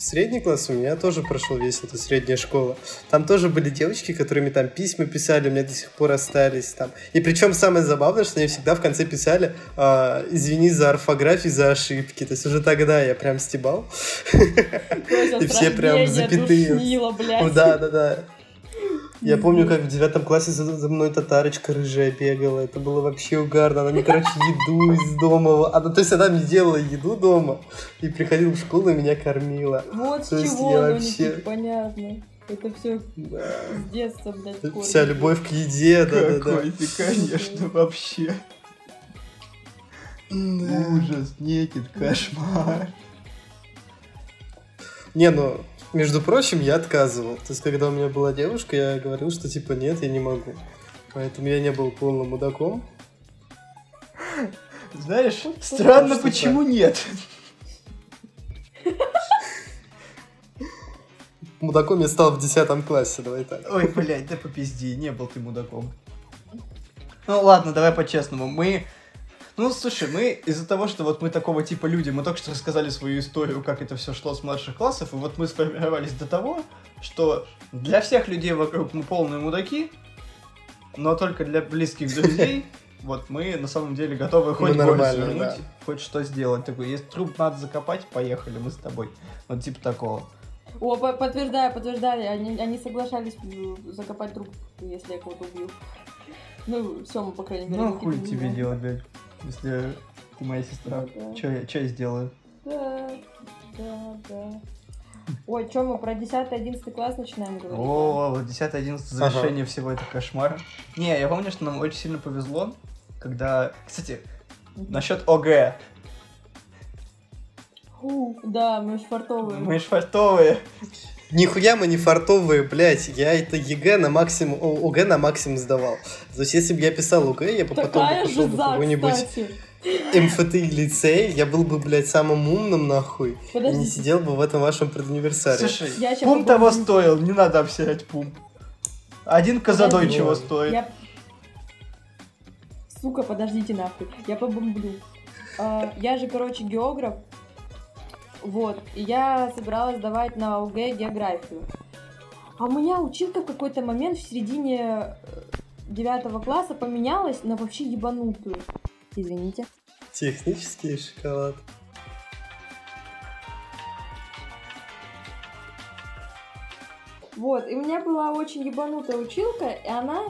средний класс у меня тоже прошел весь эта средняя школа. Там тоже были девочки, которыми там письма писали, у меня до сих пор остались там. И причем самое забавное, что они всегда в конце писали а, «Извини за орфографию, за ошибки». То есть уже тогда я прям стебал. И все прям запятые. Да, да, да. Я помню, как в девятом классе за, за мной татарочка рыжая бегала. Это было вообще угарно. Она мне, короче, еду из дома... Она, то есть она мне делала еду дома и приходила в школу и меня кормила. Вот с То есть чего, я ну, вообще- понятно. Это все Да. с детства, блядь, корни. Вся любовь к еде, да-да-да. Какой ты, конечно, вообще. Ужас, некит, кошмар. Не, ну, между прочим, я отказывал. То есть, когда у меня была девушка, я говорил, что типа нет, я не могу. Поэтому я не был полным мудаком. Знаешь, странно, Что почему нет. Мудаком я стал в десятом классе, давай так. Ой, блядь, да попизди, не был ты мудаком. Ну ладно, давай по-честному. Мы... Ну, слушай, мы из-за того, что вот мы такого типа люди, мы только что рассказали свою историю, как это все шло с младших классов, и вот мы сформировались до того, что для всех людей вокруг мы полные мудаки, но только для близких друзей вот мы на самом деле готовы хоть Мы нормальные, свернуть, да. хоть что сделать. Такой, если труп надо закопать, поехали, мы с тобой. Вот типа такого. О, по- подтверждаю, подтверждаю. Они, они соглашались м, закопать труп, если я кого-то убью. Ну, Сёма, по крайней мере. Ну, хуй не тебе делать, блядь, если ты моя сестра. Да. Чё я, чё я сделаю? Да, да, да. Ой, чё мы про 10-11 класс начинаем говорить? О, вот 10-11 завершение всего это кошмар. Не, я помню, что нам очень сильно повезло, когда... Кстати, насчет ОГ. Фу, Да, мы ж фартовые. Мы ж фартовые. Нихуя мы не фартовые, блядь. Я это ЕГЭ на максимум, ОГЭ на максимум сдавал. То есть, если бы я писал ОГЭ, я бы потом бы пошел бы какой-нибудь. МФТИ лицей, я был бы, блядь, самым умным, нахуй. И не сидел бы в этом вашем предуниверсаре. Слушай, Я пум попробую. того стоил, не надо обсирать пум. Один Подожди. чего стоит. я... Сука, подождите нахуй, я побомблю. А, я же, короче, географ. Вот, и я собиралась сдавать на ОГЭ географию. А у меня училка в какой-то момент в середине э, девятого класса поменялась на вообще ебанутую. Извините. Технический шоколад. Вот, и у меня была очень ебанутая училка, и она...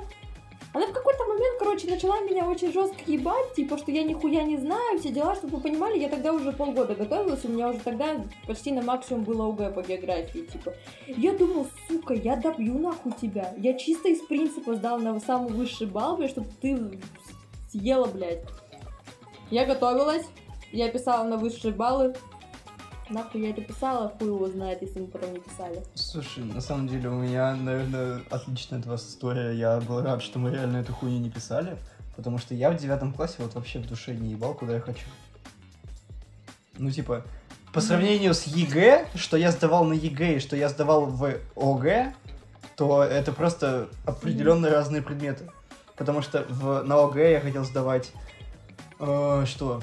Она в какой-то момент, короче, начала меня очень жестко ебать, типа, что я нихуя не знаю, все дела, чтобы вы понимали, я тогда уже полгода готовилась, у меня уже тогда почти на максимум было ОГЭ по географии, типа. Я думал, сука, я добью нахуй тебя. Я чисто из принципа сдал на самый высший балл, чтобы ты съела, блядь. Я готовилась, я писала на высшие баллы, Нахуй я это писала, хуй его знает, если мы потом не писали. Слушай, на самом деле у меня, наверное, отличная от вас история. Я был рад, что мы реально эту хуйню не писали, потому что я в девятом классе вот вообще в душе не ебал, куда я хочу. Ну, типа, по сравнению с ЕГЭ, что я сдавал на ЕГЭ и что я сдавал в ОГЭ, то это просто определенно разные предметы. Потому что в, на ОГЭ я хотел сдавать э, что?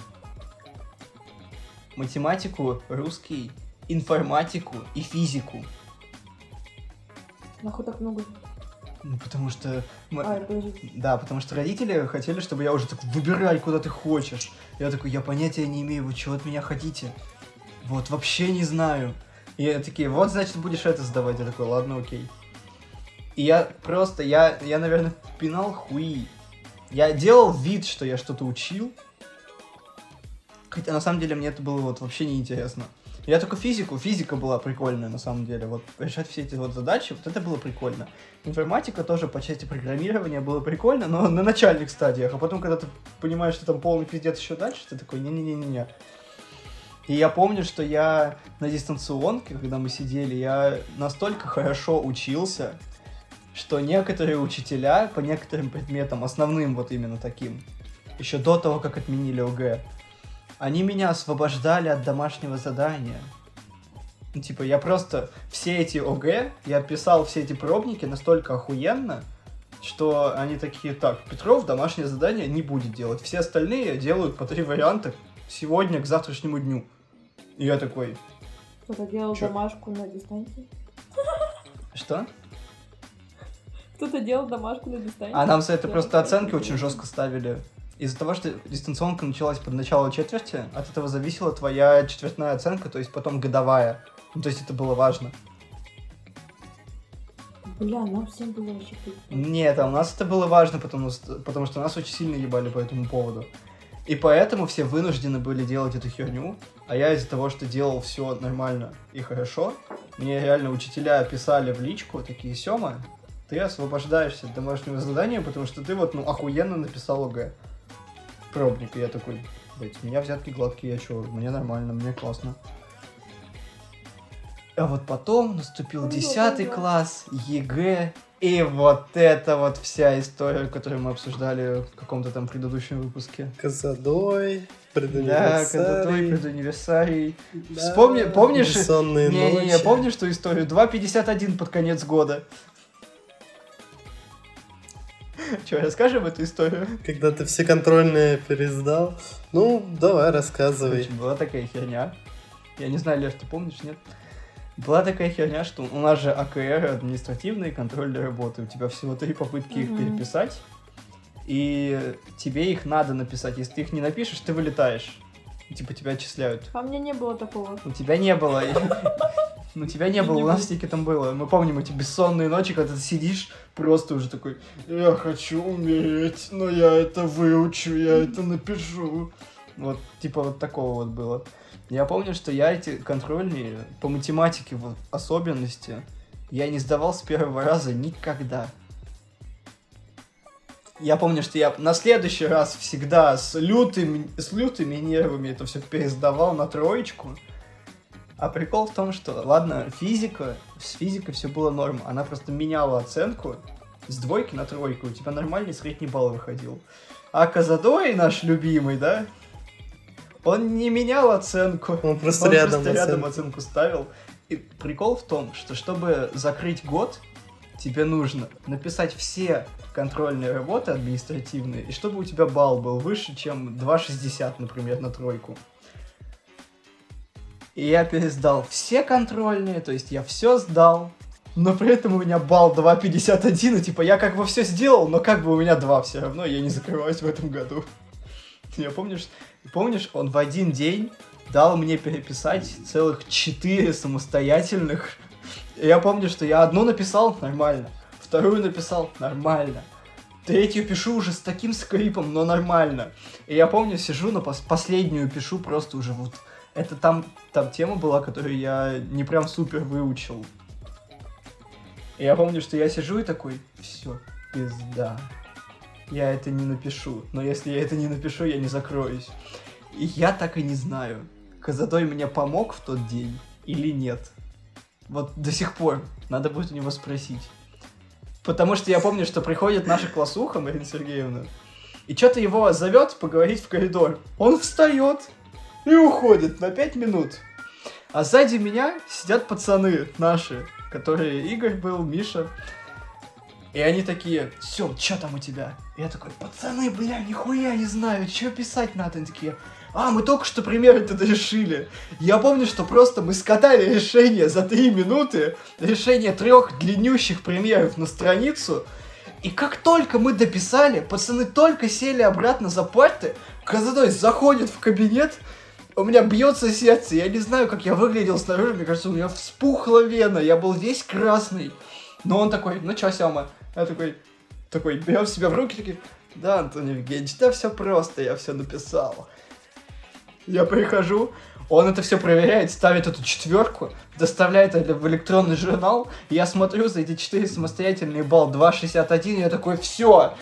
Математику, русский, информатику и физику. Нахуй так много. Ну, потому что... мы- А, подожди. Да, потому что родители хотели, чтобы я уже так выбирай, куда ты хочешь. Я такой, я понятия не имею, вы чего от меня хотите? Вот, вообще не знаю. И я такие, вот, значит, будешь это сдавать. Я такой, ладно, окей. И я просто, я, я, наверное, пинал хуи. Я делал вид, что я что-то учил. Хотя, на самом деле, мне это было вот вообще неинтересно. Я только физику, физика была прикольная, на самом деле. Вот решать все эти вот задачи, вот это было прикольно. Информатика тоже по части программирования было прикольно, но на начальных стадиях. А потом, когда ты понимаешь, что там полный пиздец еще дальше, ты такой, не-не-не-не. И я помню, что я на дистанционке, когда мы сидели, я настолько хорошо учился, что некоторые учителя по некоторым предметам, основным вот именно таким, еще до того, как отменили ОГЭ, они меня освобождали от домашнего задания. Ну, типа, я просто все эти ОГЭ, я писал все эти пробники настолько охуенно, что они такие, так, Петров домашнее задание не будет делать. Все остальные делают по три варианта сегодня к завтрашнему дню. И я такой, Кто-то делал Чё? домашку на дистанции. что? Кто-то делал домашку на дистанции. А нам за это просто оценки очень жестко ставили. Из-за того, что дистанционка началась под начало четверти, от этого зависела твоя четвертная оценка, то есть потом годовая. Ну, то есть это было важно. Бля, нам всем было вообще. Нет, а у нас это было важно, потому что, потому что нас очень сильно ебали по этому поводу. И поэтому все вынуждены были делать эту херню, а я из-за того, что делал все нормально и хорошо, мне реально учителя писали в личку, такие, Сема, ты освобождаешься от домашнего задания, потому что ты вот, ну, охуенно написал ОГЭ. Пробник, и я такой, блять, у меня взятки гладкие, я чё, мне нормально, мне классно. А вот потом наступил Ну, 10 да. класс, ЕГЭ, и вот это вот вся история, которую мы обсуждали в каком-то там предыдущем выпуске. Козадой, Да, когда твой предуниверсарий. предуниверсарий. Да, Вспомни, помнишь? Бессонные Не-не-не, ночи. помнишь ту историю? 2.51 под конец года. Че, расскажем эту историю? Когда ты все контрольные пересдал. Ну, давай, рассказывай. Короче, была такая херня. Я не знаю, Леш, ты помнишь, нет? Была такая херня, что у нас же АКР, административные контрольные работы. У тебя всего три попытки их Мгм. переписать. И тебе их надо написать. Если ты их не напишешь, ты вылетаешь. И, Типа тебя отчисляют. А у меня не было такого. У тебя не было. Ну, тебя не было, у нас с там было. Мы помним эти бессонные ночи, когда ты сидишь просто уже такой, я хочу умереть, но я это выучу, я это напишу. Вот, типа вот такого вот было. Я помню, что я эти контрольные по математике в особенности, я не сдавал с первого раза никогда. Я помню, что я на следующий раз всегда с, лютыми, с лютыми нервами это все пересдавал на троечку. А прикол в том, что, ладно, физика, с физикой все было норм, она просто меняла оценку с двойки на тройку, у тебя нормальный средний балл выходил. А Казадой, наш любимый, да, он не менял оценку. Он просто Он рядом. просто рядом оценку ставил. И прикол в том, что чтобы закрыть год, тебе нужно написать все контрольные работы административные, и чтобы у тебя балл был выше, чем 2,60, например, на тройку. И я пересдал все контрольные, то есть я все сдал, но при этом у меня балл 2,51, и типа я как бы все сделал, но как бы у меня 2 все равно, я не закрываюсь в этом году. Я помнишь, помнишь, он в один день дал мне переписать целых 4 самостоятельных. И я помню, что я одну написал нормально, вторую написал нормально, третью пишу уже с таким скрипом, но нормально. И я помню, сижу, но пос последнюю пишу просто уже вот... Это там, там тема была, которую я не прям супер выучил. Я помню, что я сижу и такой, все, пизда. Я это не напишу. Но если я это не напишу, я не закроюсь. И я так и не знаю, Казадой мне помог в тот день или нет. Вот до сих пор. Надо будет у него спросить. Потому что я помню, что приходит наша классуха, Марина Сергеевна, и что-то его зовет поговорить в коридор. Он встает и уходит на пять минут. А сзади меня сидят пацаны наши, которые Игорь был, Миша. И они такие, все, что там у тебя? И я такой, пацаны, бля, нихуя не знаю, что писать надо? Они такие, а, мы только что примеры это решили. Я помню, что просто мы скатали решение за три минуты, решение трех длиннющих примеров на страницу, и как только мы дописали, пацаны только сели обратно за парты, Казадой заходит в кабинет, у меня бьется сердце, я не знаю, как я выглядел снаружи, мне кажется, у меня вспухла вена, я был весь красный. Но он такой, ну чё, Сёма? Я такой, такой, берет себя в руки, такой, да, Антон Евгеньевич, да все просто, я все написал. Я прихожу, он это все проверяет, ставит эту четверку, доставляет это в электронный журнал, я смотрю за эти четыре самостоятельные балл 2.61, и я такой, все,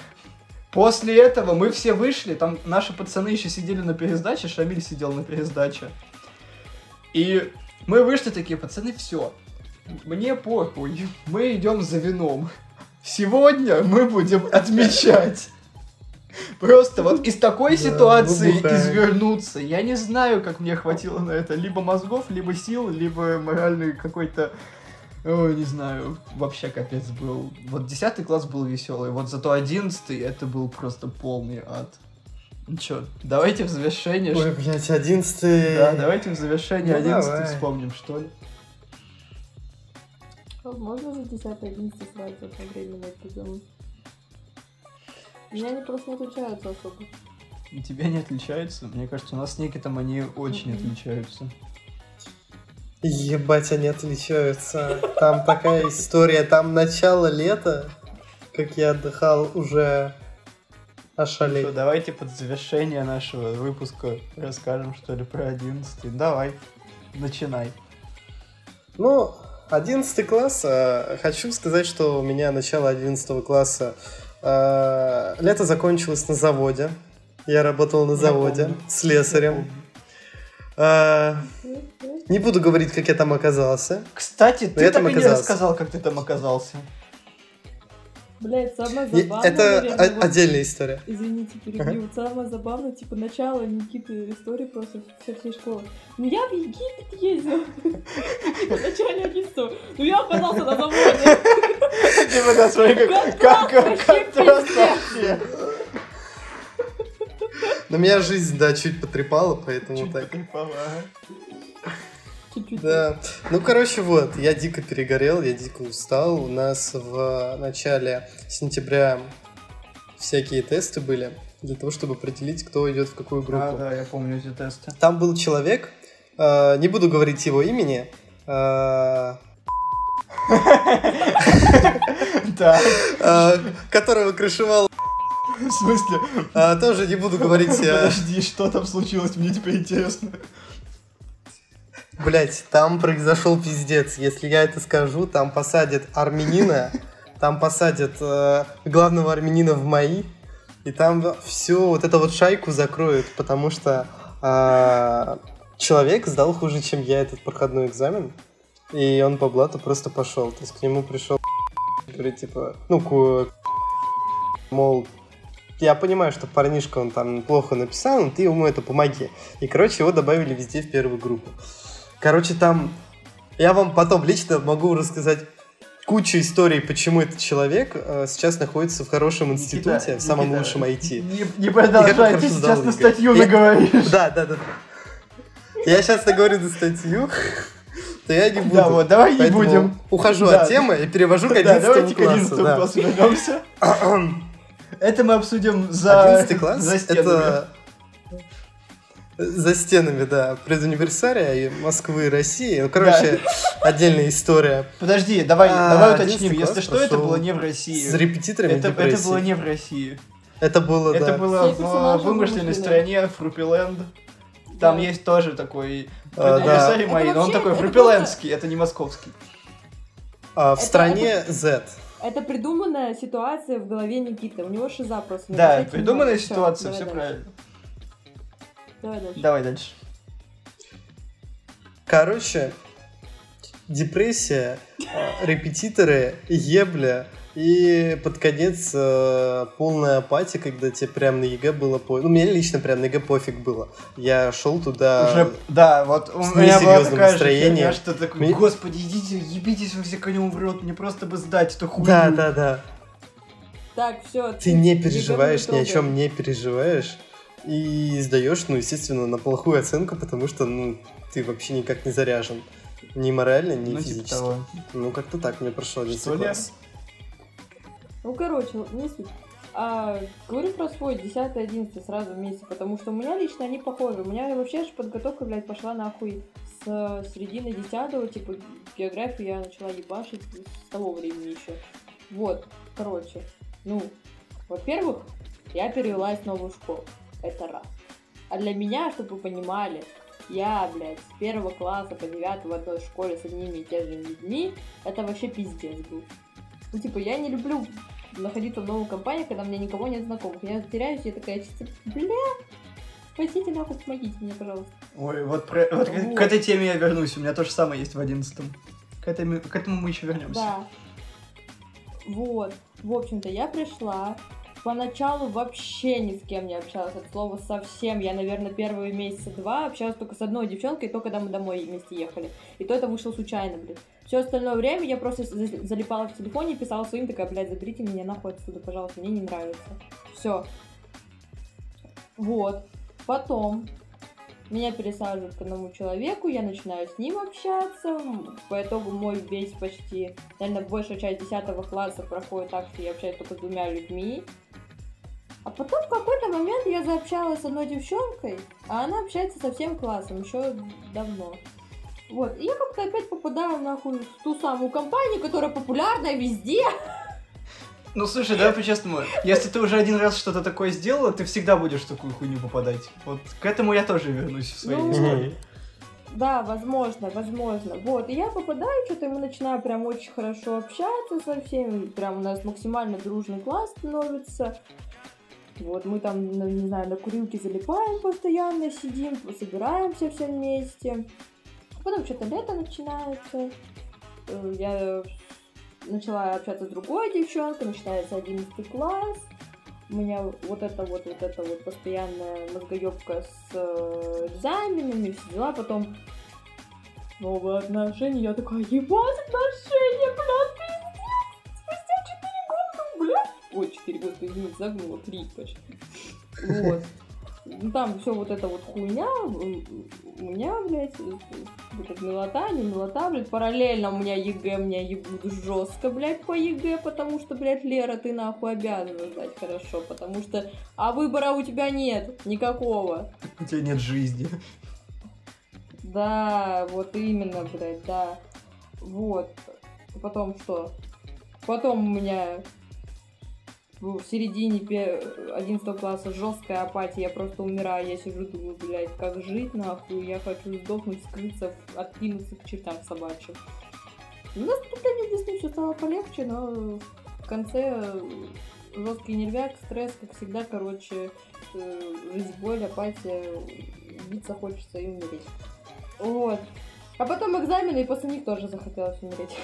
После этого мы все вышли, там наши пацаны еще сидели на пересдаче, Шамиль сидел на пересдаче. И мы вышли такие, пацаны, все. Мне похуй, мы идем за вином. Сегодня мы будем отмечать. Просто вот из такой ситуации извернуться. Я не знаю, как мне хватило на это. Либо мозгов, либо сил, либо моральный какой-то Ой, не знаю, вообще капец был. Вот десятый класс был веселый, вот зато одиннадцатый это был просто полный ад. Ну чё, давайте в завершение... Ой, блядь, одиннадцатый... Да, давайте в завершение ну, одиннадцатый вспомним, что ли. Можно за 10 11 сразу одновременно придумать? У меня они просто не отличаются особо. У тебя не отличаются? Мне кажется, у нас с Никитом они очень отличаются. Ебать, они отличаются. Там такая история, там начало лета, как я отдыхал, уже ошалеть. Ну, давайте под завершение нашего выпуска расскажем, что ли, про 11 Давай, начинай. Ну, 11 класс, э, хочу сказать, что у меня начало 11 класса, э, лето закончилось на заводе. Я работал на заводе с слесарем. Не буду говорить, как я там оказался. Кстати, ты так и не рассказал, как ты там оказался. Блять, самое забавное, Это наверное, вот, отдельная история. Извините, перебью. Ага. Самое забавное, типа, начало Никиты истории просто со всей школы. Ну, я в Египет ездил. В начале 11 Ну, я оказался на заводе. Типа, да, смотри, как контраст вообще. Но меня жизнь, да, чуть потрепала, поэтому так. Потрепала, Чуть-чуть. Да. Ну, короче, вот, я дико перегорел, я дико устал. У нас в начале сентября всякие тесты были для того, чтобы определить, кто идет в какую группу. А, да, я помню эти тесты. Там был человек, э, не буду говорить его имени, э, э которого крышевал в смысле? А, тоже не буду говорить... Подожди, что там случилось? Мне теперь интересно. Блять, там произошел пиздец. Если я это скажу, там посадят армянина, там посадят э, главного армянина в мои, и там всю вот эту вот шайку закроют, потому что э, человек сдал хуже, чем я этот проходной экзамен, и он по блату просто пошел. То есть к нему пришел говорит, типа, ну, к, мол, я понимаю, что парнишка, он там плохо написал, но ты ему это помоги. И, короче, его добавили везде в первую группу. Короче, там... Я вам потом лично могу рассказать куча историй, почему этот человек э, сейчас находится в хорошем институте, Никита, в самом Никита, лучшем IT. Не, не продолжай, ты сейчас на статью Я- наговоришь. Да, да, да. Я сейчас наговорю на статью, то я не буду. Да, вот, давай не будем. Ухожу Да. от темы и перевожу к Да, 11 давайте к классу. 11 да. классу вернемся. Это мы обсудим за, 11 класс за стенами. это за стенами, да, предуниверсария и Москвы и России. Ну, короче, отдельная история. Подожди, давай, А, давай 11 уточним. Если что, это было не в России. С репетиторами Это, это депрессии. было не в России. Это было, Это да. было Все в вымышленной стране Фрупиленд. Там Да. есть тоже такой А, предуниверсарий Это мои, но он такой это фрупилендский, это не московский. А, в Это- стране Z. Это придуманная ситуация в голове Никиты. У него шиза просто. Да, придуманная ситуация, все правильно. Давай дальше. Давай дальше. Короче, депрессия, э, репетиторы, ебля и под конец э, полная апатия, когда тебе прям на ЕГЭ было по... Ну, мне лично прям на ЕГЭ пофиг было. Я шел туда... Уже, да, вот у с меня же настроением. херня, что такой, Мне- господи, идите, ебитесь вы все конем в рот, мне просто бы сдать эту хуйню. Да, да, да. Так, все. Ты не переживаешь, ни о чем не переживаешь. И сдаешь, ну, естественно, на плохую оценку, потому что, ну, ты вообще никак не заряжен. Ни морально, ни Ну, типа физически. того. Ну, как-то так мне прошло 11 Что класс. Ну, короче, не суть. А, говорю про свой 10-11 сразу вместе, потому что у меня лично они похожи. У меня вообще же подготовка, блядь, пошла нахуй с середины 10 типа географию я начала ебашить с того времени еще. Вот, короче, ну, во-первых, я перевелась в новую школу. Это раз. А для меня, чтобы вы понимали, я, блядь, с первого класса по девятый в одной школе с одними и теми же людьми, это вообще пиздец был. Ну, типа, я не люблю находиться в новой компании, когда у меня никого нет знакомых. Я теряюсь, я такая чисто, бля, спасите нахуй, помогите мне, пожалуйста. Ой, вот, про- вот к- Вот. к этой теме я вернусь, у меня то же самое есть в одиннадцатом. К, этой- к этому мы еще вернемся. Да. Вот. В общем-то, я пришла. Поначалу вообще ни с кем не общалась, от слова совсем. Я, наверное, первые месяца два общалась только с одной девчонкой, только когда мы домой вместе ехали. И то это вышло случайно, блин. Все остальное время я просто за- залипала в телефоне и писала своим, такая, блядь, заберите меня нахуй отсюда, пожалуйста, мне не нравится. Все. Вот. Потом меня пересаживают к одному человеку, я начинаю с ним общаться. По итогу мой весь почти, наверное, большая часть 10 класса проходит так, что я общаюсь только с двумя людьми. А потом в какой-то момент я заобщалась с одной девчонкой, а она общается со всем классом еще давно. Вот, и я как-то опять попадаю нахуй в ту самую компанию, которая популярна везде. Ну слушай, давай по-честному, если ты уже один раз что-то такое сделала, ты всегда будешь в такую хуйню попадать. Вот к этому я тоже вернусь в своей Ну, истории. Да, возможно, возможно. Вот, и я попадаю, что-то мы начинаем прям очень хорошо общаться со всеми, прям у нас максимально дружный класс становится. Вот, мы там, ну, не знаю, на курилке залипаем постоянно, сидим, собираемся все вместе. Потом что-то лето начинается. Э, Я начала общаться с другой девчонкой, начинается 11 класс. У меня вот это вот, вот это вот постоянная мозгоебка с э, экзаменами, все дела. Потом новые отношения. Я такая, ебать, отношения, блядь, Ой, 4 года, извините, загнула, 3 почти. Вот. Ну, Там все вот это вот хуйня, у меня, блядь, вот эта милота, не милота, блядь, параллельно у меня ЕГЭ, меня ебут жестко, блядь, по ЕГЭ, потому что, блядь, Лера, ты нахуй обязана сдать хорошо, потому что, а выбора у тебя нет, никакого. У тебя нет жизни. Да, вот именно, блядь, да. Вот. Потом что? Потом у меня в середине пе- 11 класса жесткая апатия, я просто умираю, я сижу, думаю, блядь, как жить нахуй, я хочу сдохнуть, скрыться, в- откинуться к чертям собачьим. У нас поступление весны все стало полегче, но в конце жесткий нервяк, стресс, как всегда, короче, э, жизнь, боль, апатия, биться хочется и умереть. Вот. А потом экзамены, и после них тоже захотелось умереть.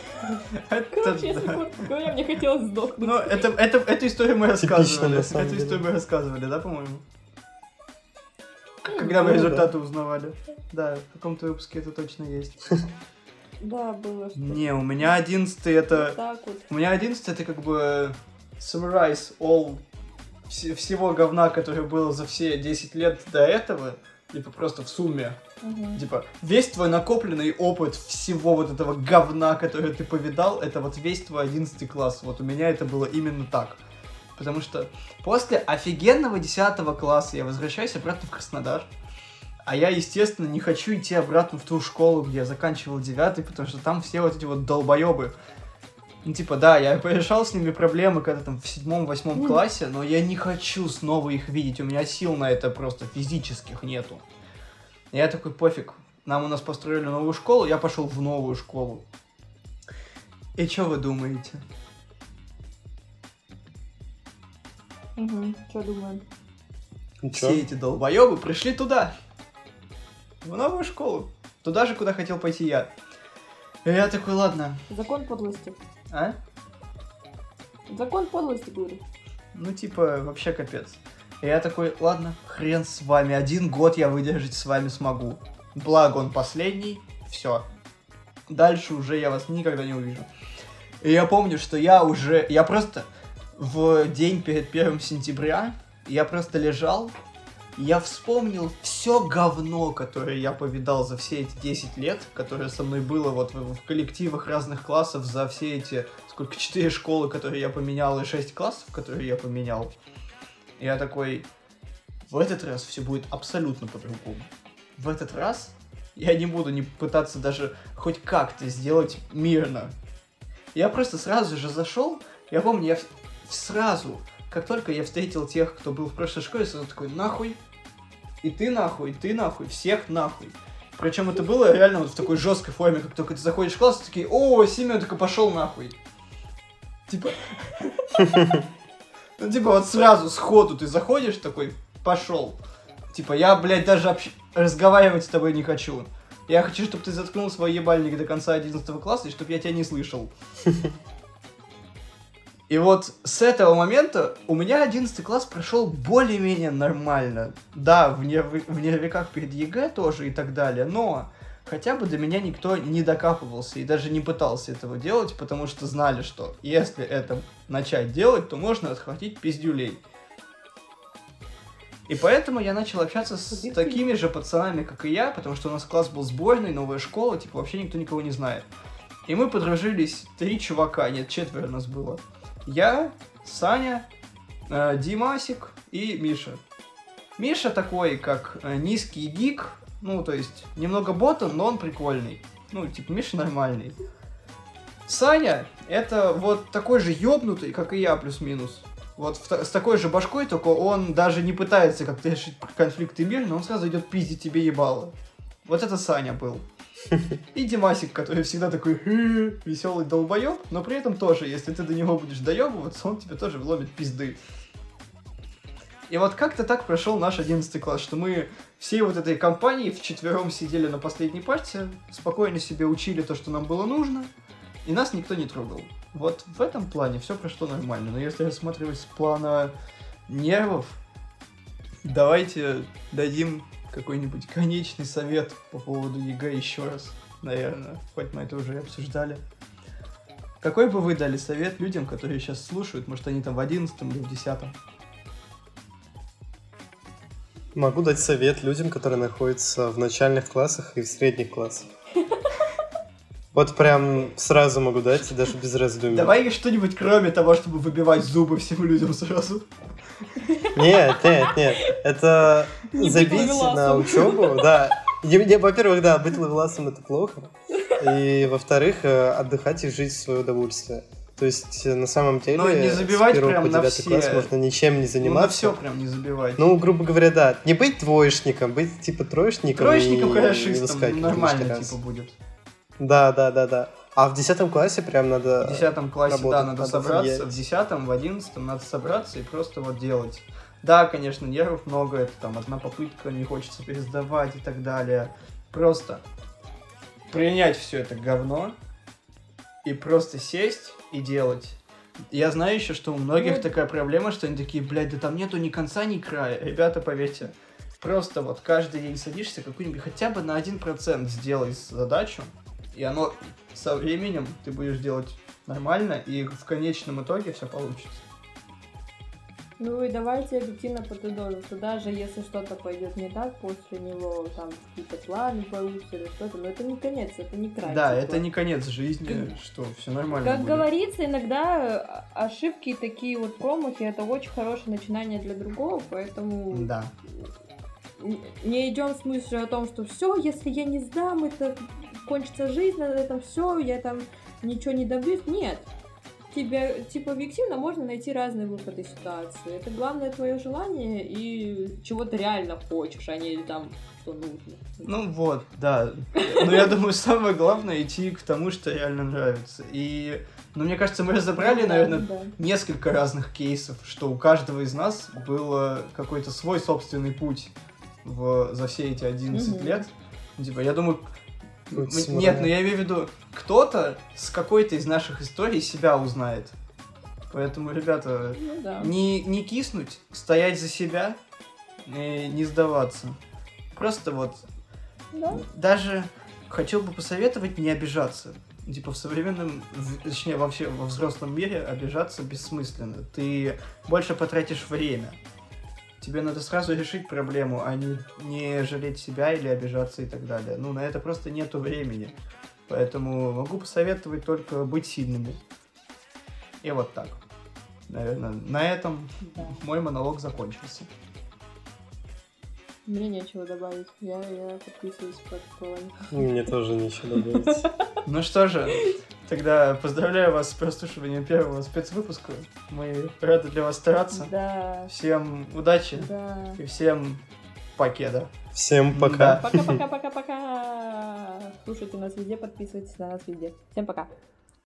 Это Короче, если коротко говоря, мне хотелось сдохнуть. Ну, это, это, эту историю мы рассказывали. Эту историю мы рассказывали, да, по-моему? Когда мы результаты узнавали. Да, в каком-то выпуске это точно есть. Да, было что Не, у меня одиннадцатый это... так вот. У меня одиннадцатый это как бы summarize all вс- всего говна, которое было за все 10 лет до этого, типа просто в сумме. Мгм. Типа, весь твой накопленный опыт всего вот этого говна, которое ты повидал, это вот весь твой 11 класс. Вот у меня это было именно так. Потому что после офигенного 10 класса я возвращаюсь обратно в Краснодар. А я, естественно, не хочу идти обратно в ту школу, где я заканчивал 9, потому что там все вот эти вот долбоебы. Ну, типа, да, я порешал с ними проблемы, когда там в седьмом-восьмом классе, но я не хочу снова их видеть, у меня сил на это просто физических нету. Я такой, пофиг, нам у нас построили новую школу, я пошел в новую школу. И что вы думаете? Мгм. Что думаем? Ничего. Все эти долбоебы пришли туда. В новую школу. Туда же, куда хотел пойти я. И я такой, ладно. Закон подлости. А? Закон подлости, говорю. Ну, типа, вообще капец. И я такой, ладно, хрен с вами. Один год я выдержать с вами смогу. Благо он последний. Все. Дальше уже я вас никогда не увижу. И я помню, что я уже... Я просто в день перед первым сентября я просто лежал, я вспомнил все говно, которое я повидал за все эти 10 лет, которое со мной было вот в, в коллективах разных классов за все эти, сколько, 4 школы, которые я поменял, и 6 классов, которые я поменял. Я такой, в этот раз все будет абсолютно по-другому. В этот раз я не буду не пытаться даже хоть как-то сделать мирно. Я просто сразу же зашел, я помню, я сразу, как только я встретил тех, кто был в прошлой школе, сразу такой, нахуй, и ты нахуй, и ты нахуй, всех нахуй. Причем это было реально вот в такой жесткой форме, как только ты заходишь в класс, ты такие, о, Семен, только пошел нахуй. Типа, ну типа вот сразу, сходу ты заходишь такой, пошел. Типа, я, блядь, даже общ- разговаривать с тобой не хочу. Я хочу, чтобы ты заткнул свой ебальник до конца 11 класса, и чтобы я тебя не слышал. И вот с этого момента у меня 11 класс прошел более-менее нормально. Да, в, нерв- в нервиках перед ЕГЭ тоже и так далее, но хотя бы до меня никто не докапывался и даже не пытался этого делать, потому что знали, что если это начать делать, то можно отхватить пиздюлей. И поэтому я начал общаться с такими же пацанами, как и я, потому что у нас класс был сборный, новая школа, типа вообще никто никого не знает. И мы подружились, три чувака, нет, четверо нас было. Я, Саня, э, Димасик и Миша. Миша такой, как э, низкий гик, ну, то есть, немного ботан, но он прикольный. Ну, типа, Миша нормальный. Саня, это вот такой же ёбнутый, как и я, плюс-минус. Вот в с такой же башкой, только он даже не пытается как-то решить конфликты мирно, он сразу идет пиздить тебе ебало. Вот это Саня был. И Димасик, который всегда такой веселый долбоеб, но при этом тоже, если ты до него будешь доебываться, он тебе тоже вломит пизды. И вот как-то так прошел наш 11 класс, что мы всей вот этой компанией вчетвером сидели на последней парте, спокойно себе учили то, что нам было нужно, и нас никто не трогал. Вот в этом плане все прошло нормально. Но если рассматривать с плана нервов, давайте дадим какой-нибудь конечный совет по поводу ЕГЭ еще раз, наверное. Хоть мы это уже и обсуждали. Какой бы вы дали совет людям, которые сейчас слушают? Может, они там в 11 или в 10 Могу дать совет людям, которые находятся в начальных классах и в средних классах. Вот прям сразу могу дать, и даже без раздумий. Давай что-нибудь кроме того, чтобы выбивать зубы всем людям сразу. Нет, нет, нет. Это Не забить на учебу, да. Во-первых, да, быть ловеласом это плохо. И во-вторых, э, отдыхать и жить в свое удовольствие. То есть, э, на самом деле, Но не с забивать первого прям по на девятый все. класс можно ничем не Ну, на заниматься. все прям не забивать. Ну, грубо говоря, да. Не быть двоечником, быть типа троечником. Троечником, и хорошистом выскакивать нормально лишний раз. типа будет. Да, да, да, да. А в десятом классе прям надо... В десятом классе, да, надо надо собраться. влиять. В десятом, в одиннадцатом надо собраться и просто вот делать. Да, конечно, нервов много, это там одна попытка, не хочется пересдавать и так далее. Просто принять все это говно и просто сесть и делать. Я знаю еще, что у многих Ну. такая проблема, что они такие, блядь, да там нету ни конца, ни края. Ребята, поверьте, просто вот каждый день садишься, какую-нибудь хотя бы на 1% сделай задачу, И оно со временем ты будешь делать нормально, и в конечном итоге все получится. Ну и давайте объективно подытожим, что даже если что-то пойдет не так, после него там какие-то планы порушатся или что-то, но это не конец, это не край. Да, типа. это не конец жизни, что все нормально Как будет. говорится, иногда ошибки и такие вот промахи это очень хорошее начинание для другого, поэтому Да. не идем с мыслью о том, что все, если я не сдам, это кончится жизнь на этом, все, я там ничего не добьюсь. Нет. Тебе, типа, объективно можно найти разные выходы ситуации. Это главное твое желание и чего ты реально хочешь, а не там, что нужно. Ну вот, да. Но я думаю, самое главное идти к тому, что реально нравится. И, ну, мне кажется, мы разобрали, наверное, несколько разных кейсов, что у каждого из нас был какой-то свой собственный путь в, за все эти 11 Мгм. лет. Типа, я думаю, нет, ну я имею в виду, кто-то с какой-то из наших историй себя узнает. Поэтому, ребята, Ну да. не, не киснуть, стоять за себя и не сдаваться. Просто вот Да. даже хотел бы посоветовать не обижаться. Типа в современном, точнее вообще во взрослом мире обижаться бессмысленно. Ты больше потратишь время. Тебе надо сразу решить проблему, а не, не жалеть себя или обижаться и так далее. Ну, на это просто нету времени. Поэтому могу посоветовать только быть сильными. И вот так. Наверное, на этом Да. мой монолог закончился. Мне нечего добавить. Я, я подписываюсь под словами. Мне тоже нечего добавить. Ну что же, тогда поздравляю вас с прослушиванием первого спецвыпуска. Мы рады для вас стараться. Да. Всем удачи Да. и всем покеда. Всем пока. Пока-пока-пока-пока. Слушайте нас везде, подписывайтесь на нас везде. Всем пока.